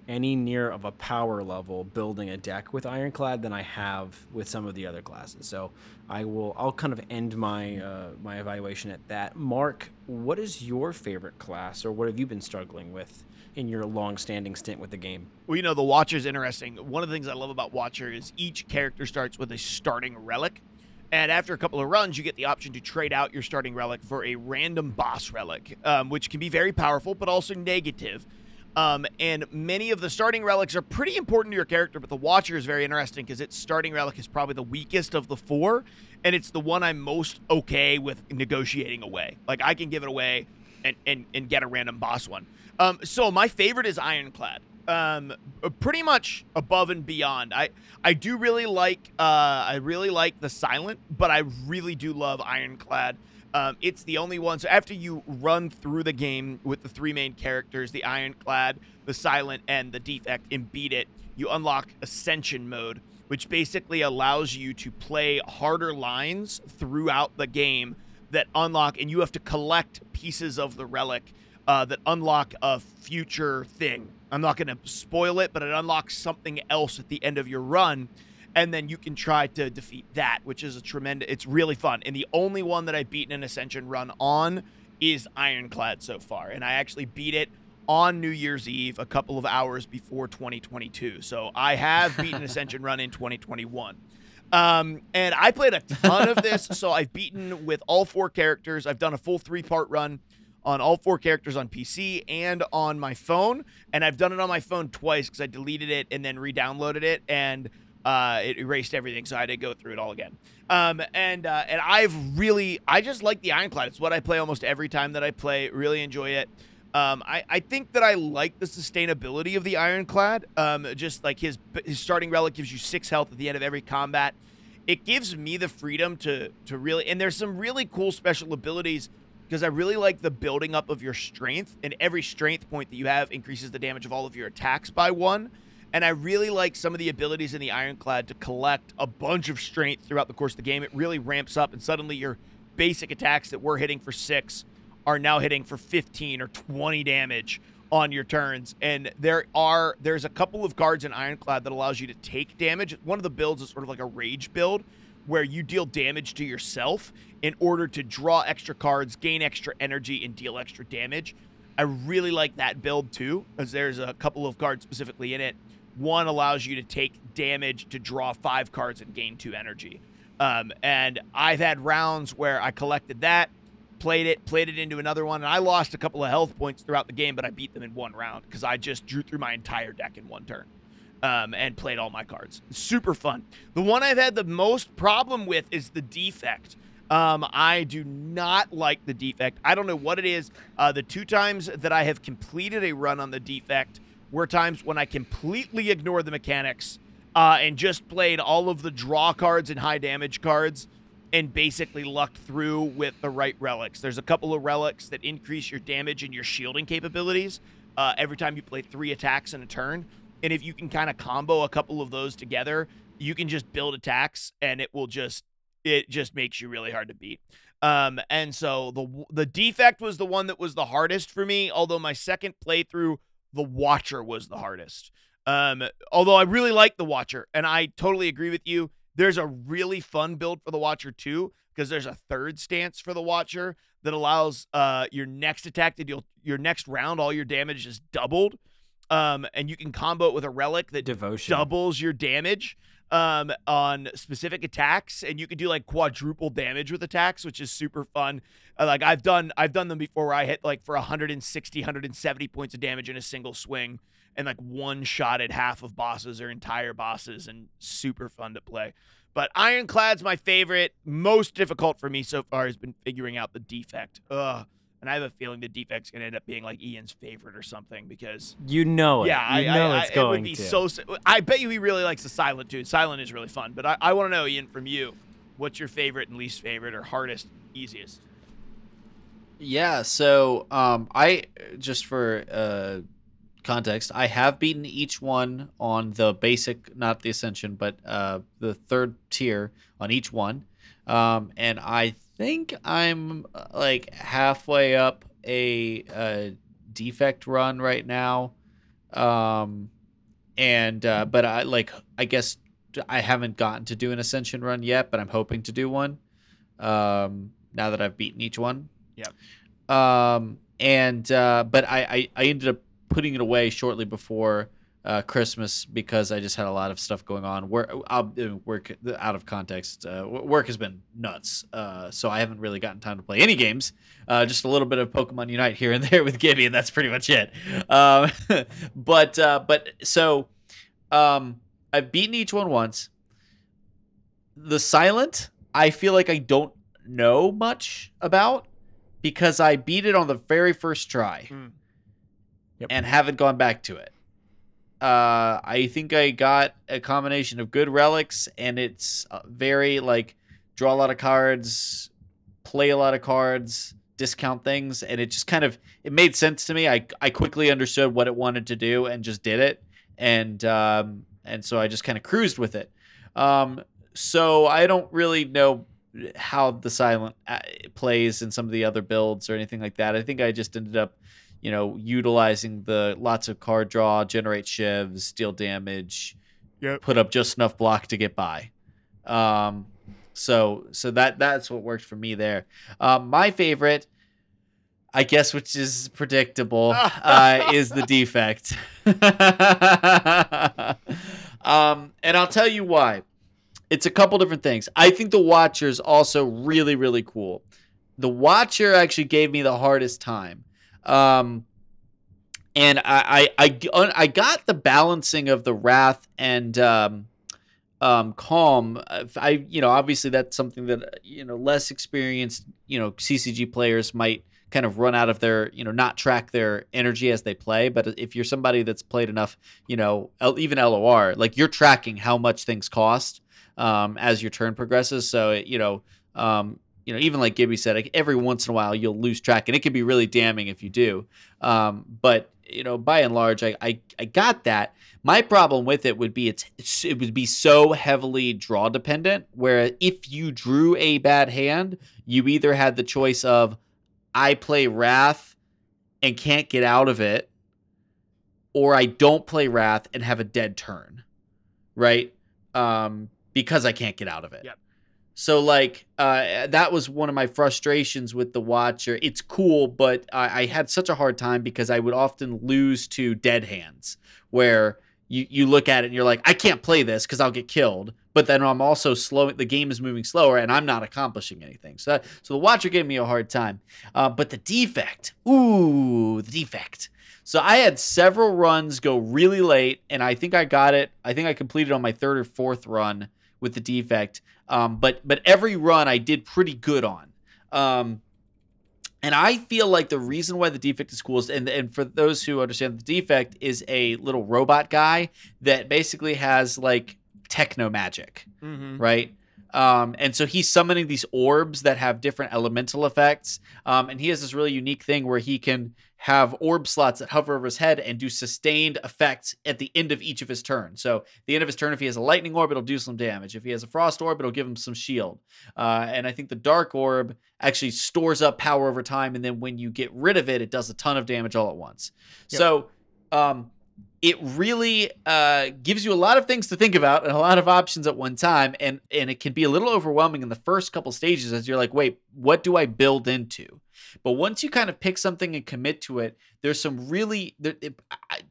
any near of a power level building a deck with Ironclad than I have with some of the other classes. So I will I'll kind of end my uh, my evaluation at that. Mark, what is your favorite class, or what have you been struggling with in your long-standing stint with the game? Well, you know, the Watcher's interesting. One of the things I love about Watcher is each character starts with a starting relic. And after a couple of runs, you get the option to trade out your starting relic for a random boss relic, um, which can be very powerful, but also negative. Um, and many of the starting relics are pretty important to your character, but the Watcher is very interesting because its starting relic is probably the weakest of the four, and it's the one I'm most okay with negotiating away. Like, I can give it away and, and, and get a random boss one. Um, so, my favorite is Ironclad. um, pretty much above and beyond. I I do really like uh, I really like the silent, but I really do love Ironclad. Um, it's the only one. So after you run through the game with the three main characters, the Ironclad, the Silent, and the Defect, and beat it, you unlock Ascension mode, which basically allows you to play harder lines throughout the game that unlock, and you have to collect pieces of the relic uh, that unlock a future thing. I'm not going to spoil it, but it unlocks something else at the end of your run. And then you can try to defeat that, which is a tremendous. It's really fun. And the only one that I've beaten an Ascension run on is Ironclad so far. And I actually beat it on New Year's Eve, a couple of hours before 2022. So I have beaten [LAUGHS] Ascension run in 2021. Um, and I played a ton of this. [LAUGHS] so I've beaten with all four characters. I've done a full three part run on all four characters on PC and on my phone. And I've done it on my phone twice because I deleted it and then re-downloaded it and uh, it erased everything, so I had to go through it all again. Um, and uh, and I've really I just like the Ironclad. It's what I play almost every time that I play. Really enjoy it. Um, I, I think that I like the sustainability of the Ironclad. Um, just like his his starting relic gives you six health at the end of every combat. It gives me the freedom to to really and there's some really cool special abilities because I really like the building up of your strength, and every strength point that you have increases the damage of all of your attacks by one. And I really like some of the abilities in the Ironclad to collect a bunch of strength throughout the course of the game. It really ramps up, and suddenly your basic attacks that were hitting for six are now hitting for 15 or 20 damage on your turns. And there are there's a couple of cards in Ironclad that allows you to take damage. One of the builds is sort of like a rage build where you deal damage to yourself in order to draw extra cards, gain extra energy, and deal extra damage. I really like that build too, because there's a couple of cards specifically in it. One allows you to take damage to draw five cards and gain two energy. Um, and I've had rounds where I collected that, played it, played it into another one, and I lost a couple of health points throughout the game, but I beat them in one round because I just drew through my entire deck in one turn um, and played all my cards. Super fun. The one I've had the most problem with is the defect. Um, I do not like the defect. I don't know what it is. Uh, the two times that I have completed a run on the defect were times when I completely ignored the mechanics uh, and just played all of the draw cards and high damage cards and basically lucked through with the right relics. There's a couple of relics that increase your damage and your shielding capabilities uh, every time you play three attacks in a turn. And if you can kind of combo a couple of those together, you can just build attacks and it will just it just makes you really hard to beat. Um, and so the the defect was the one that was the hardest for me, although my second playthrough, the Watcher was the hardest. Um, although I really like the Watcher, and I totally agree with you. There's a really fun build for the Watcher too, because there's a third stance for the Watcher that allows uh your next attack to deal your next round, all your damage is doubled. Um, and you can combo it with a relic that Devotion. doubles your damage um, on specific attacks, and you can do like quadruple damage with attacks, which is super fun. Uh, like I've done, I've done them before where I hit like for 160, 170 points of damage in a single swing, and like one shot at half of bosses or entire bosses, and super fun to play. But Ironclad's my favorite. Most difficult for me so far has been figuring out the defect. Ugh. And I have a feeling the defect's gonna end up being like Ian's favorite or something because You know it. yeah, you I, know I, it's I, going it would be to. so. I bet you he really likes the silent too. Silent is really fun, but I, I want to know Ian from you, what's your favorite and least favorite, or hardest, easiest? Yeah, so um I just for uh context, I have beaten each one on the basic, not the ascension, but uh the third tier on each one. Um and I think I'm uh, like halfway up a uh defect run right now. Um and uh but I like I guess I haven't gotten to do an ascension run yet, but I'm hoping to do one. Um now that I've beaten each one. Um, and uh, but I, I I ended up putting it away shortly before uh, Christmas because I just had a lot of stuff going on. Work, I'll, uh, work out of context. Uh, work has been nuts, uh, so I haven't really gotten time to play any games. Uh, just a little bit of Pokemon Unite here and [LAUGHS] there with Gibby, and that's pretty much it. Um, [LAUGHS] but uh, but so um, I've beaten each one once. The Silent, I feel like I don't know much about because I beat it on the very first try Mm. Yep. and haven't gone back to it. Uh, I think I got a combination of good relics, and it's uh, very like draw a lot of cards, play a lot of cards, discount things, and it just kind of it made sense to me. I I quickly understood what it wanted to do and just did it, and um, and so I just kind of cruised with it. Um, so I don't really know how the silent uh, plays in some of the other builds or anything like that. I think I just ended up, you know, utilizing the lots of card draw, generate shivs, deal damage, Yep. put up just enough block to get by. Um, so so that that's what worked for me there. Um, my favorite, I guess, which is predictable, [LAUGHS] uh, is the defect. [LAUGHS] um, and I'll tell you why. It's a couple different things. I think the Watcher is also really really cool. The Watcher actually gave me the hardest time. Um, and I, I I I got the balancing of the wrath and um, um, calm. I you know obviously that's something that you know less experienced you know CCG players might kind of run out of their you know not track their energy as they play. But if you're somebody that's played enough, you know even LOR, like you're tracking how much things cost um, as your turn progresses. So it, you know. Um, you know, even like Gibby said, like every once in a while you'll lose track, and it can be really damning if you do. Um, but you know, by and large, I, I I got that. My problem with it would be it's, it's it would be so heavily draw dependent. Where if you drew a bad hand, you either had the choice of I play Wrath and can't get out of it, or I don't play Wrath and have a dead turn, right? Um, because I can't get out of it. Yep. So like uh, that was one of my frustrations with the Watcher. It's cool, but I, I had such a hard time because I would often lose to dead hands, where you you look at it and you're like, I can't play this because I'll get killed. But then I'm also slow. The game is moving slower, and I'm not accomplishing anything. So that, so the Watcher gave me a hard time. Uh, but the defect, ooh, the defect. So I had several runs go really late, and I think I got it. I think I completed on my third or fourth run with the defect. Um, but but every run I did pretty good on. Um, and I feel like the reason why the defect is cool is, and, and for those who understand, the defect is a little robot guy that basically has like techno magic, Mm-hmm. right? Um, and so he's summoning these orbs that have different elemental effects. Um, and he has this really unique thing where he can have orb slots that hover over his head and do sustained effects at the end of each of his turns. So, the end of his turn, if he has a lightning orb, it'll do some damage. If he has a frost orb, it'll give him some shield. Uh, and I think the dark orb actually stores up power over time. And then when you get rid of it, it does a ton of damage all at once. Yep. So, um, it really uh, gives you a lot of things to think about and a lot of options at one time and and it can be a little overwhelming in the first couple stages as you're like wait what do i build into? But once you kind of pick something and commit to it there's some really it,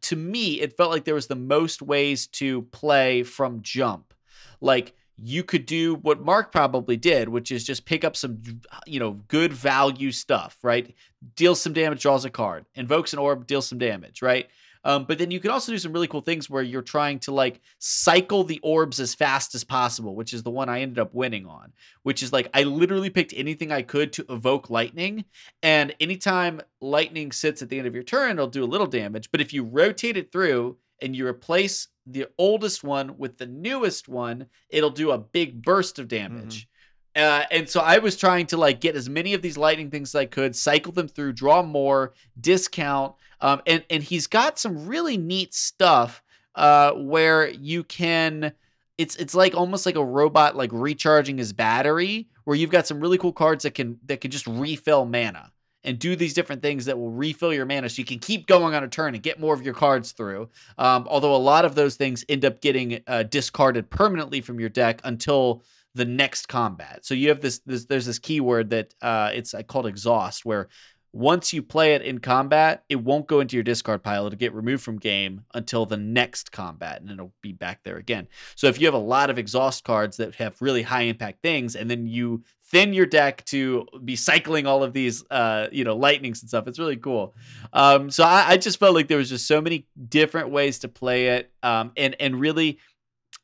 to me it felt like there was the most ways to play from jump. Like you could do what mark probably did which is just pick up some you know good value stuff right? Deals some damage draws a card. Invokes an orb deals some damage right um, but then you can also do some really cool things where you're trying to like cycle the orbs as fast as possible, which is the one I ended up winning on. Which is like I literally picked anything I could to evoke lightning, and anytime lightning sits at the end of your turn, it'll do a little damage. But if you rotate it through and you replace the oldest one with the newest one, it'll do a big burst of damage. Uh, and so I was trying to like get as many of these lightning things as I could, cycle them through, draw more, discount, um, and and he's got some really neat stuff uh, where you can. It's it's like almost like a robot like recharging his battery, where you've got some really cool cards that can that can just refill mana and do these different things that will refill your mana, so you can keep going on a turn and get more of your cards through. Um, although a lot of those things end up getting uh, discarded permanently from your deck until the next combat. So you have this, this there's this keyword that uh, it's uh, called exhaust, where once you play it in combat, it won't go into your discard pile. It'll get removed from game until the next combat, and it'll be back there again. So if you have a lot of exhaust cards that have really high impact things, and then you thin your deck to be cycling all of these, uh, you know, lightnings and stuff, it's really cool. Um, so I, I just felt like there was just so many different ways to play it, um, and and really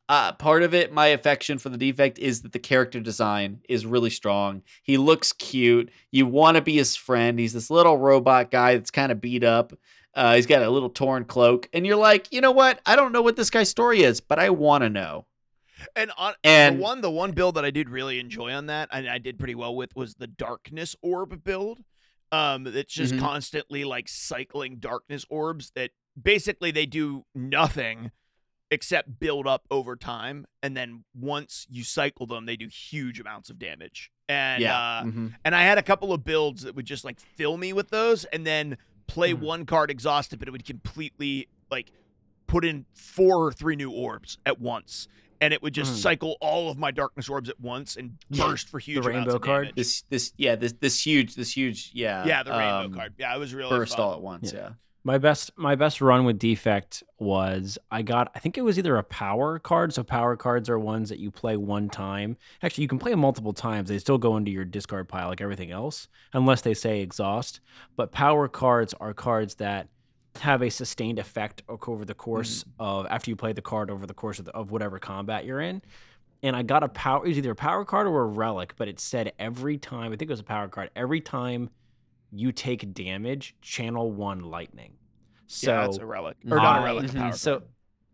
uh, part of it, my affection for the defect is that the character design is really strong. He looks cute. You want to be his friend. He's this little robot guy that's kind of beat up. Uh, he's got a little torn cloak, and you're like, you know what? I don't know what this guy's story is, but I want to know. And on And- the one, the one build that I did really enjoy on that, and I did pretty well with, was the darkness orb build. Um, it's just Mhm. constantly like cycling darkness orbs that basically they do nothing except build up over time, and then once you cycle them, they do huge amounts of damage. And yeah. uh, mhm. and I had a couple of builds that would just like fill me with those, and then play Mhm. one card exhausted, but it would completely like put in four or three new orbs at once, and it would just Mhm. cycle all of my darkness orbs at once and burst for huge amounts rainbow of card? damage. This, this, yeah, this, this huge, this huge, yeah. yeah, the rainbow um, card. Yeah, it was really burst fun. all at once. Yeah. Yeah. My best my best run with defect was I got I think it was either a power card. So power cards are ones that you play one time. Actually, you can play them multiple times. They still go into your discard pile like everything else, unless they say exhaust. But power cards are cards that have a sustained effect over the course mm. of after you play the card over the course of, the, of whatever combat you're in. And I got a power it was either a power card or a relic, but it said every time I think it was a power card every time you take damage, channel one lightning. So yeah, that's a relic or not a relic. Mhm. power so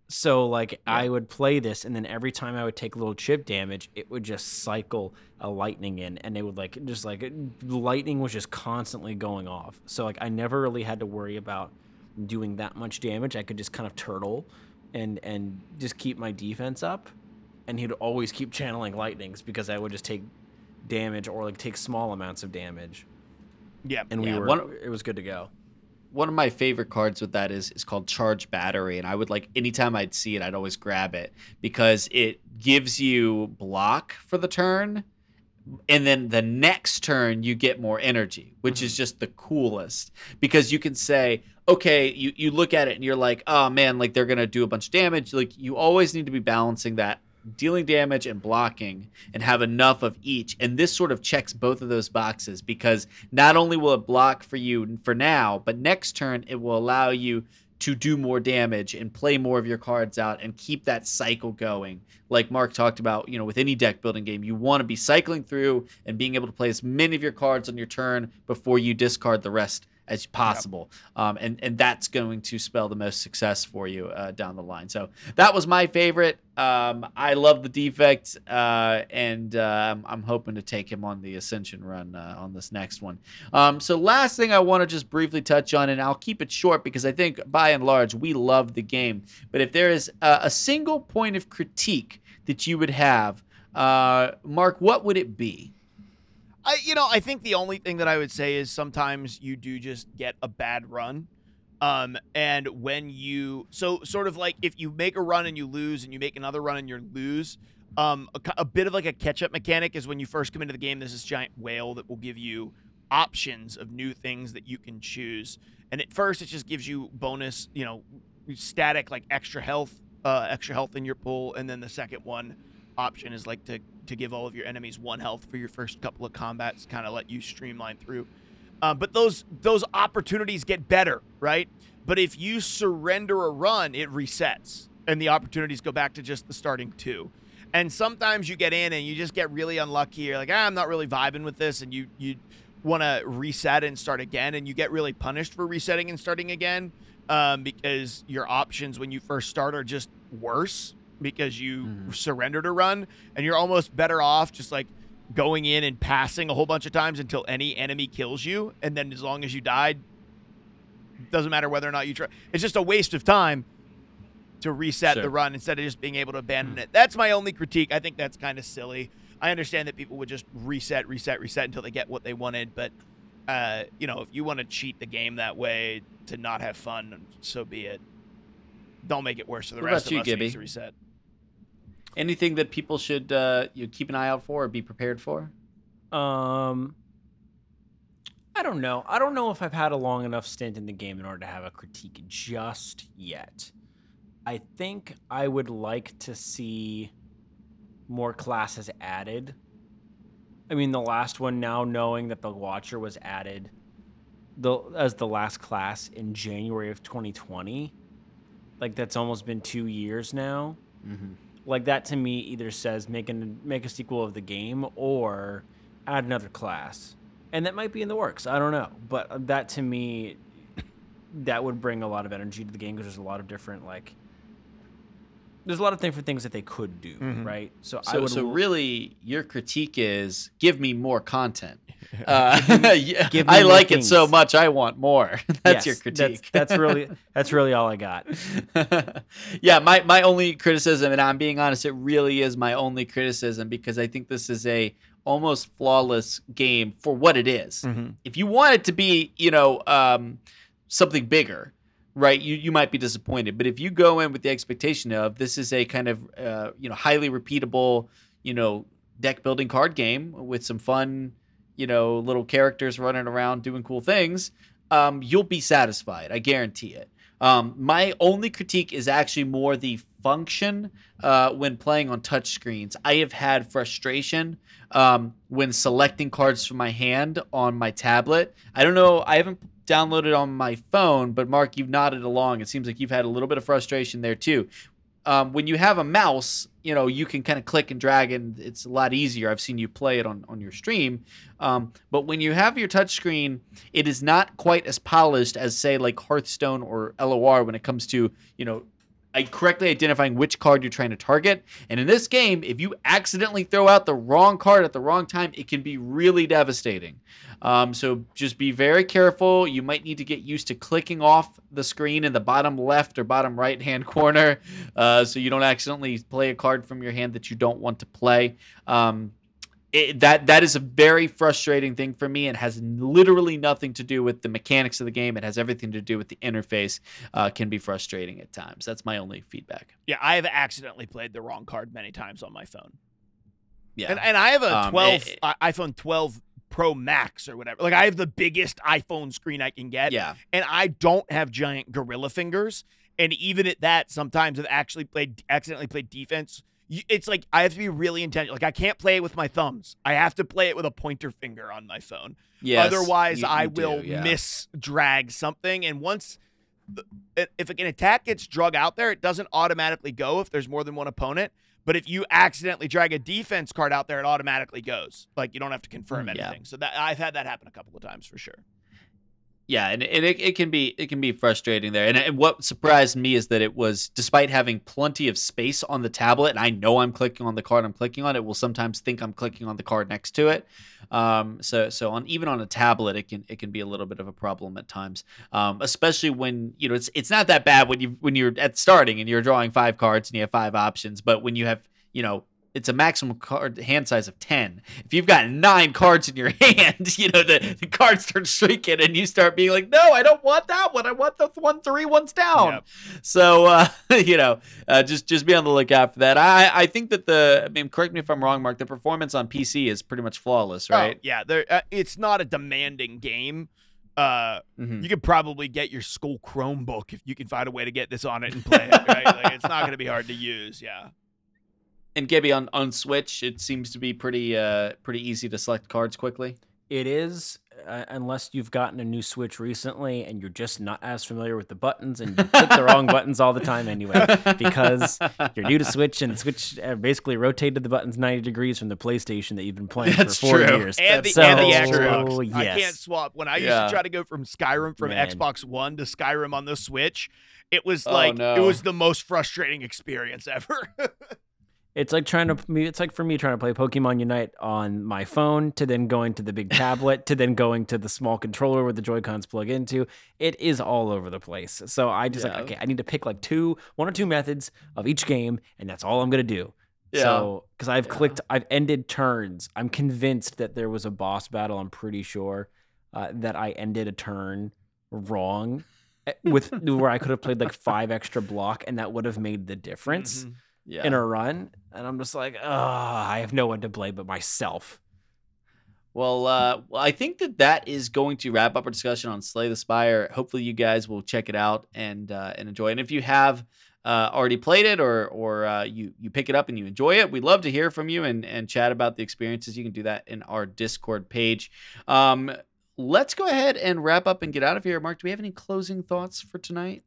so like I would play this and then every time I would take a little chip damage, it would just cycle a lightning in and it would like just like lightning was just constantly going off. So like I never really had to worry about doing that much damage. I could just kind of turtle and and just keep my defense up and he'd always keep [LAUGHS] channeling lightnings because I would just take damage or like take small amounts of damage yeah, and we Yeah, were one- it was good to go. one of my favorite cards with that is is called charge battery and i would like anytime i'd see it i'd always grab it because it gives you block for the turn and then the next turn you get more energy which is mm-hmm. just the coolest because you can say okay you, you look at it and you're like oh man like they're gonna do a bunch of damage like you always need to be balancing that dealing damage and blocking and have enough of each. And this sort of checks both of those boxes because not only will it block for you for now but next turn it will allow you to do more damage and play more of your cards out and keep that cycle going. Like mark talked about you know with any deck building game you want to be cycling through and being able to play as many of your cards on your turn before you discard the rest as possible. Um, and and that's going to spell the most success for you uh, down the line. So that was my favorite. Um, i love the defect uh, and uh, I'm, hoping to take him on the ascension run uh, on this next one. Um, so last thing i want to just briefly touch on and i'll keep it short because i think by and large we love the game but if there is a, a single point of critique that you would have uh, mark what would it be I you know I think the only thing that I would say is sometimes you do just get a bad run. Um, and when you so sort of like if you make a run and you lose and you make another run and you lose, um, a, a bit of like a catch up mechanic is when you first come into the game. There's this giant whale that will give you options of new things that you can choose. And at first, it just gives you bonus, you know, static like extra health, uh, extra health in your pool, and then the second one option is like to to give all of your enemies one health for your first couple of combats, kind of let you streamline through. Uh, but those those opportunities get better, right? But if you surrender a run, it resets, and the opportunities go back to just the starting two. And sometimes you get in and you just get really unlucky. You're like, ah, I'm not really vibing with this, and you you want to reset and start again, and you get really punished for resetting and starting again um, because your options when you first start are just worse because you Mhm. surrendered a run, and you're almost better off just like going in and passing a whole bunch of times until any enemy kills you, and then as long as you died, doesn't matter whether or not you try. It's just a waste of time to reset Sure. the run instead of just being able to abandon it. That's my only critique. I think that's kind of silly. I understand that people would just reset, reset, reset until they get what they wanted, but uh, you know, if you want to cheat the game that way to not have fun, so be it. Don't make it worse for the What rest of you, us. who needs to reset. Anything that people should uh, you keep an eye out for or be prepared for Um, I don't know. I don't know if I've had a long enough stint in the game in order to have a critique just yet. I think I would like to see more classes added. I mean, the last one now knowing that the Watcher was added the as the last class in January of 2020. Like that's almost been 2 years now. mm-hmm. Like that to me either says make an make a sequel of the game or add another class, and that might be in the works. I don't know, but uh, that to me, that would bring a lot of energy to the game because there's a lot of different like. There's a lot of different things that they could do, right? So, I So, would so l- really, your critique is give me more content. [LAUGHS] [LAUGHS] Uh, [LAUGHS] yeah, give me I more like it so much. I want more. That's your critique. That's, that's really that's really all I got. yeah, my my only criticism, and I'm being honest, it really is my only criticism because I think this is a almost flawless game for what it is. If you want it to be, you know, um, something bigger, right? You you might be disappointed. But if you go in with the expectation of this is a kind of uh, you know highly repeatable, you know, deck building card game with some fun, you know, little characters running around doing cool things, um, you'll be satisfied. I guarantee it. Um, my only critique is actually more the function uh, when playing on touch screens. I have had frustration um, when selecting cards from my hand on my tablet. I don't know. I haven't downloaded on my phone, but Mark, you've nodded along. It seems like you've had a little bit of frustration there too. Um, when you have a mouse, you know you can kind of click and drag, and it's a lot easier. I've seen you play it on on your stream. Um, but when you have your touch screen, it is not quite as polished as say like Hearthstone or LOR when it comes to you know correctly identifying which card you're trying to target. And in this game, if you accidentally throw out the wrong card at the wrong time, it can be really devastating. Um, so just be very careful. You might need to get used to clicking off the screen in the bottom left or bottom right hand [LAUGHS] corner uh, so you don't accidentally play a card from your hand that you don't want to play. Um, it, that that is a very frustrating thing for me and has literally nothing to do with the mechanics of the game. It has everything to do with the interface. Uh, can be frustrating at times. That's my only feedback. Yeah, I have accidentally played the wrong card many times on my phone. Yeah, And, and I have a Um, 12 it- i- iPhone 12 Pro Max or whatever. Like I have the biggest iPhone screen I can get. yeah. And I don't have giant gorilla fingers. And even at that, sometimes I've actually played accidentally played defense. It's like I have to be really intentional. Like I can't play it with my thumbs. I have to play it with a pointer finger on my phone. Yes, Otherwise, you- I you do, will yeah. miss drag something. And once, the, if an attack gets drug out there, it doesn't automatically go if there's more than one opponent. But if you accidentally drag a defense card out there, it automatically goes. Like you don't have to confirm Mm, yeah. anything. So that I've had that happen a couple of times for sure. Yeah, and, and it, it can be it can be frustrating there. And, and what surprised me is that it was despite having plenty of space on the tablet, and I know I'm clicking on the card I'm clicking on, it will sometimes think I'm clicking on the card next to it. Um, so so on even on a tablet, it can it can be a little bit of a problem at times. Um, especially when you know it's it's not that bad when you when you're at starting and you're drawing five cards and you have five options, but when you have you know it's a maximum card hand size of 10 if you've got nine cards in your [LAUGHS] hand you know the, the cards start shrinking and you start being like no i don't want that one i want the one three ones down Yep. so uh, [LAUGHS] you know uh, just just be on the lookout for that i i think that the i mean correct me if i'm wrong mark the performance on pc is pretty much flawless right Oh, yeah, there. Uh, it's not a demanding game. Uh, Mhm. you could probably get your school Chromebook if you can find a way to get this on it and play it. Right? like, it's not going to be hard to use. Yeah. And gibby on on switch it seems to be pretty uh pretty easy to select cards quickly It is, uh, unless you've gotten a new Switch recently and you're just not as familiar with the buttons and you click the wrong [LAUGHS] buttons all the time anyway, because you're new to Switch and Switch uh, basically rotated the buttons 90 degrees from the PlayStation that you've been playing That's for four true. years. And the, That's and the so Xbox. true. I can't swap. When I used Yeah. to try to go from Skyrim from Man. Xbox One to Skyrim on the Switch, it was Oh, like it was the most frustrating experience ever. [LAUGHS] It's like trying to me. It's like for me trying to play Pokemon Unite on my phone to then going to the big tablet to then going to the small controller where the Joy Cons plug into. It is all over the place. So I just Yeah. like okay, I need to pick like two, one or two methods of each game, and that's all I'm gonna do. Yeah. So because I've Yeah. clicked, I've ended turns. I'm convinced that there was a boss battle. I'm pretty sure uh, that I ended a turn wrong. eh, With where I could have played like five extra block, and that would have made the difference Mhm. Yeah in a run, and I'm just like, oh, I have no one to blame but myself. Well, uh, well, I think that that is going to wrap up our discussion on Slay the Spire. Hopefully, you guys will check it out and uh, and enjoy. it. And if you have uh, already played it or or uh, you you pick it up and you enjoy it, we'd love to hear from you and and chat about the experiences. You can do that in our Discord page. Um, let's go ahead and wrap up and get out of here. Mark, do we have any closing thoughts for tonight?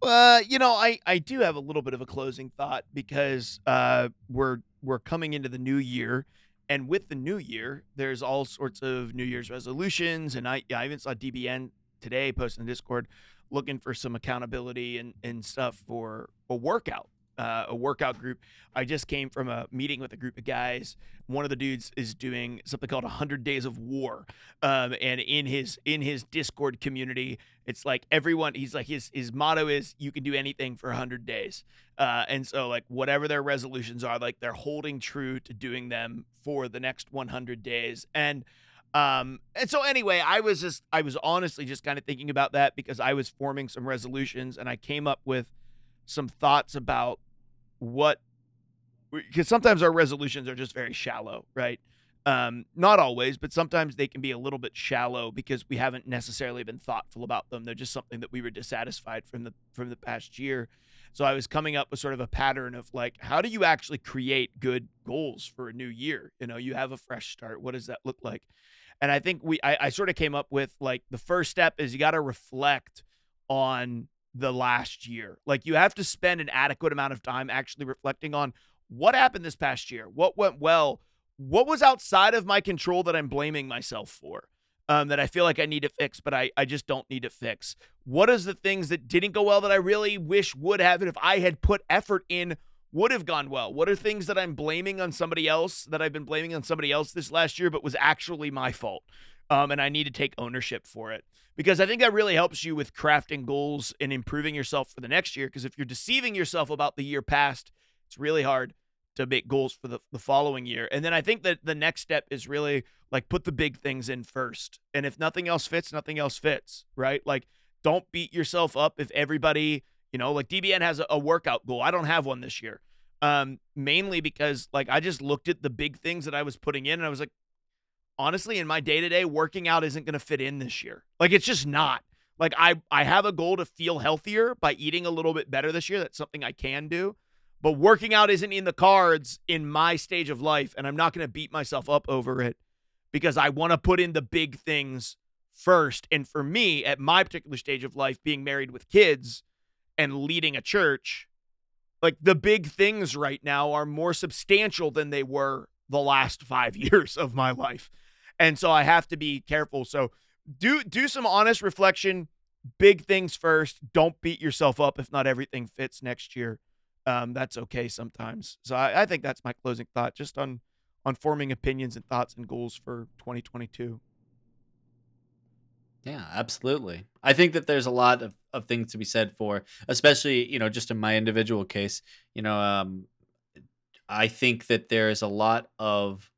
Uh, you know, I I do have a little bit of a closing thought because uh we're we're coming into the new year, and with the new year, there's all sorts of New Year's resolutions, and I I even saw DBN today post in Discord looking for some accountability and and stuff for a workout. Uh, a workout group. I just came from a meeting with a group of guys. One of the dudes is doing something called 100 Days of War, um, and in his in his Discord community, it's like everyone. He's like his his motto is you can do anything for 100 days, uh, and so like whatever their resolutions are, like they're holding true to doing them for the next 100 days, and um and so anyway i was just i was honestly just kind of thinking about that because i was forming some resolutions and i came up with some thoughts about what because sometimes our resolutions are just very shallow right? Um not always but sometimes they can be a little bit shallow because we haven't necessarily been thoughtful about them. They're just something that we were dissatisfied from the from the past year. So i was coming up with sort of a pattern of like how do you actually create good goals for a new year? You know you have a fresh start. What does that look like? And I think we I, I sort of came up with like the first step is you got to reflect on the last year. Like you have to spend an adequate amount of time actually reflecting on what happened this past year, what went well, what was outside of my control that I'm blaming myself for. Um, that I feel like I need to fix, but I, I just don't need to fix. What is the things that didn't go well that I really wish would have, and if I had put effort in, would have gone well? What are things that I'm blaming on somebody else that I've been blaming on somebody else this last year, but was actually my fault? Um, and I need to take ownership for it because I think that really helps you with crafting goals and improving yourself for the next year. Because if you're deceiving yourself about the year past, it's really hard to make goals for the, the following year. And then I think that the next step is really like put the big things in first. And if nothing else fits, nothing else fits, right? Like don't beat yourself up if everybody, you know, like DBN has a, a workout goal. I don't have one this year. Um, mainly because like I just looked at the big things that I was putting in and I was like, honestly, in my day to day, working out isn't going to fit in this year. Like it's just not. Like I I have a goal to feel healthier by eating a little bit better this year. That's something I can do. But working out isn't in the cards in my stage of life, and I'm not going to beat myself up over it because I want to put in the big things first. And for me, at my particular stage of life, being married with kids and leading a church, like the big things right now are more substantial than they were the last five [LAUGHS] years of my life and so I have to be careful. So do do some honest reflection. Big things first. Don't beat yourself up if not everything fits next year. Um, that's okay sometimes. So I, I think that's my closing thought, just on on forming opinions and thoughts and goals for 2022. Yeah, absolutely. I think that there's a lot of, of things to be said for, especially, you know, just in my individual case, you know, um, I think that there is a lot of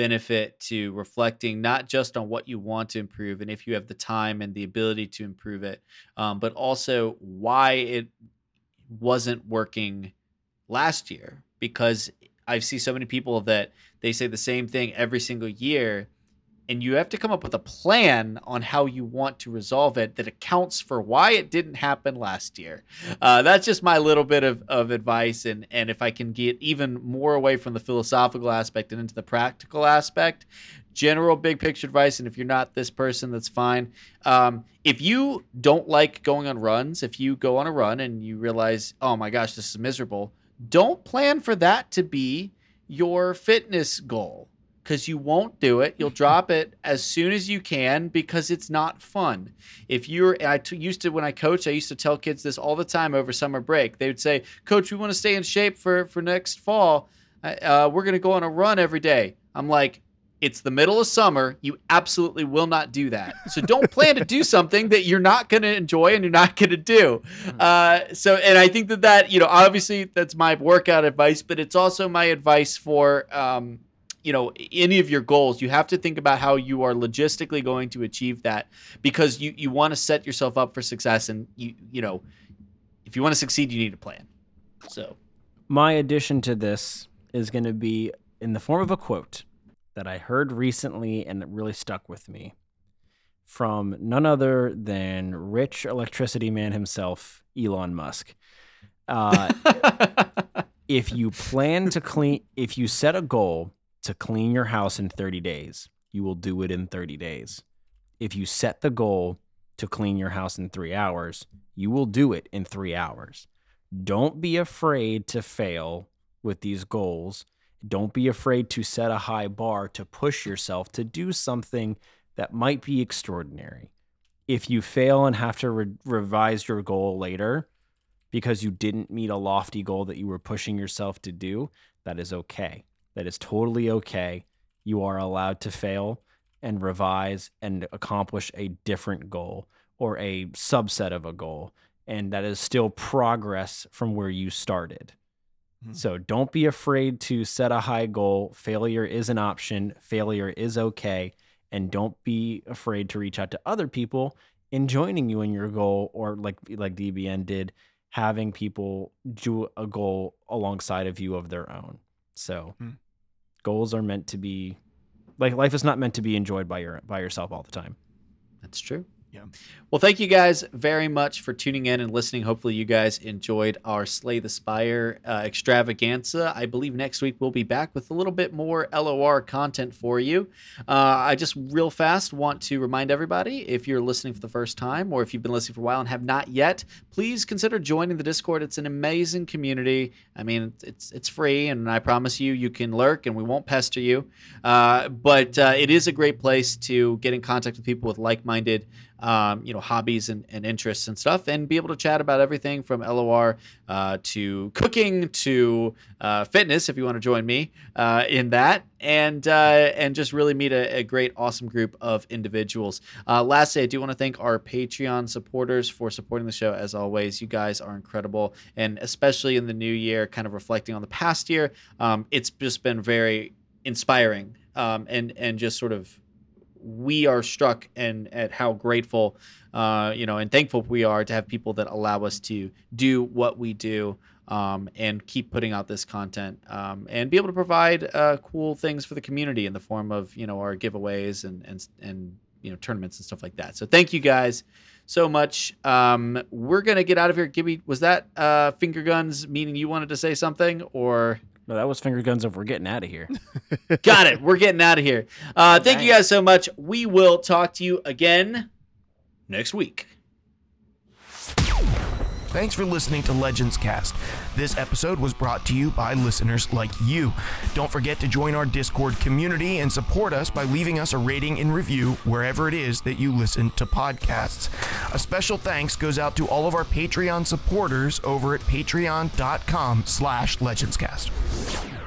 benefit to reflecting not just on what you want to improve and if you have the time and the ability to improve it, um, but also why it wasn't working last year. Because I see so many people that they say the same thing every single year and you have to come up with a plan on how you want to resolve it that accounts for why it didn't happen last year. Uh, that's just my little bit of, of advice. And, and if I can get even more away from the philosophical aspect and into the practical aspect, general big picture advice. And if you're not this person, that's fine. Um, if you don't like going on runs, if you go on a run and you realize, oh my gosh, this is miserable, don't plan for that to be your fitness goal because you won't do it. You'll drop it as soon as you can because it's not fun. If you're, I t- used to when I coach, I used to tell kids this all the time over summer break. They would say, "Coach, we want to stay in shape for for next fall. Uh, we're going to go on a run every day." I'm like, it's the middle of summer. You absolutely will not do that. So don't plan to do [LAUGHS] something that you're not going to enjoy and you're not going to do. Hmm. Uh, so, and I think that that, you know, obviously that's my workout advice, but it's also my advice for, um, you know any of your goals you have to think about how you are logistically going to achieve that because you you want to set yourself up for success and you you know if you want to succeed you need a plan. So. My addition to this is going to be in the form of a quote that i heard recently and it really stuck with me from none other than rich electricity man himself elon musk. Uh, [LAUGHS] if you plan to clean if you set a goal to clean your house in 30 days, you will do it in 30 days. If you set the goal to clean your house in three hours, you will do it in three hours. Don't be afraid to fail with these goals. Don't be afraid to set a high bar to push yourself to do something that might be extraordinary. If you fail and have to re- revise your goal later because you didn't meet a lofty goal that you were pushing yourself to do, that is okay. That is totally okay. You are allowed to fail and revise and accomplish a different goal or a subset of a goal. And that is still progress from where you started. Mhm. So don't be afraid to set a high goal. Failure is an option, failure is okay. And don't be afraid to reach out to other people in joining you in your goal or like like DBN did having people do a goal alongside of you of their own. So Hmm. goals are meant to be like life is not meant to be enjoyed by your by yourself all the time. That's true. Yeah. Well, thank you guys very much for tuning in and listening. Hopefully, you guys enjoyed our Slay the Spire uh, extravaganza. I believe next week we'll be back with a little bit more LOR content for you. Uh, I just real fast want to remind everybody if you're listening for the first time or if you've been listening for a while and have not yet, please consider joining the Discord. It's an amazing community. I mean, it's it's free, and I promise you, you can lurk and we won't pester you. Uh, but uh, it is a great place to get in contact with people with like-minded um, you know, hobbies and, and interests and stuff, and be able to chat about everything from LOR uh, to cooking to uh, fitness. If you want to join me uh, in that, and uh, and just really meet a, a great, awesome group of individuals. Uh, lastly, I do want to thank our Patreon supporters for supporting the show. As always, you guys are incredible, and especially in the new year, kind of reflecting on the past year, um, it's just been very inspiring um, and and just sort of we are struck and at how grateful uh, you know and thankful we are to have people that allow us to do what we do um, and keep putting out this content um, and be able to provide uh, cool things for the community in the form of you know our giveaways and and and you know tournaments and stuff like that. So thank you guys so much. Um, we're gonna get out of here. Gibby was that uh, finger guns meaning you wanted to say something or No, that was finger guns if we're getting out of here. [LAUGHS] Got it. We're getting out of here. Uh, thank you guys so much. We will talk to you again next week. Thanks for listening to Legends Cast. This episode was brought to you by listeners like you. Don't forget to join our Discord community and support us by leaving us a rating and review wherever it is that you listen to podcasts. A special thanks goes out to all of our Patreon supporters over at patreon.com slash legendscast.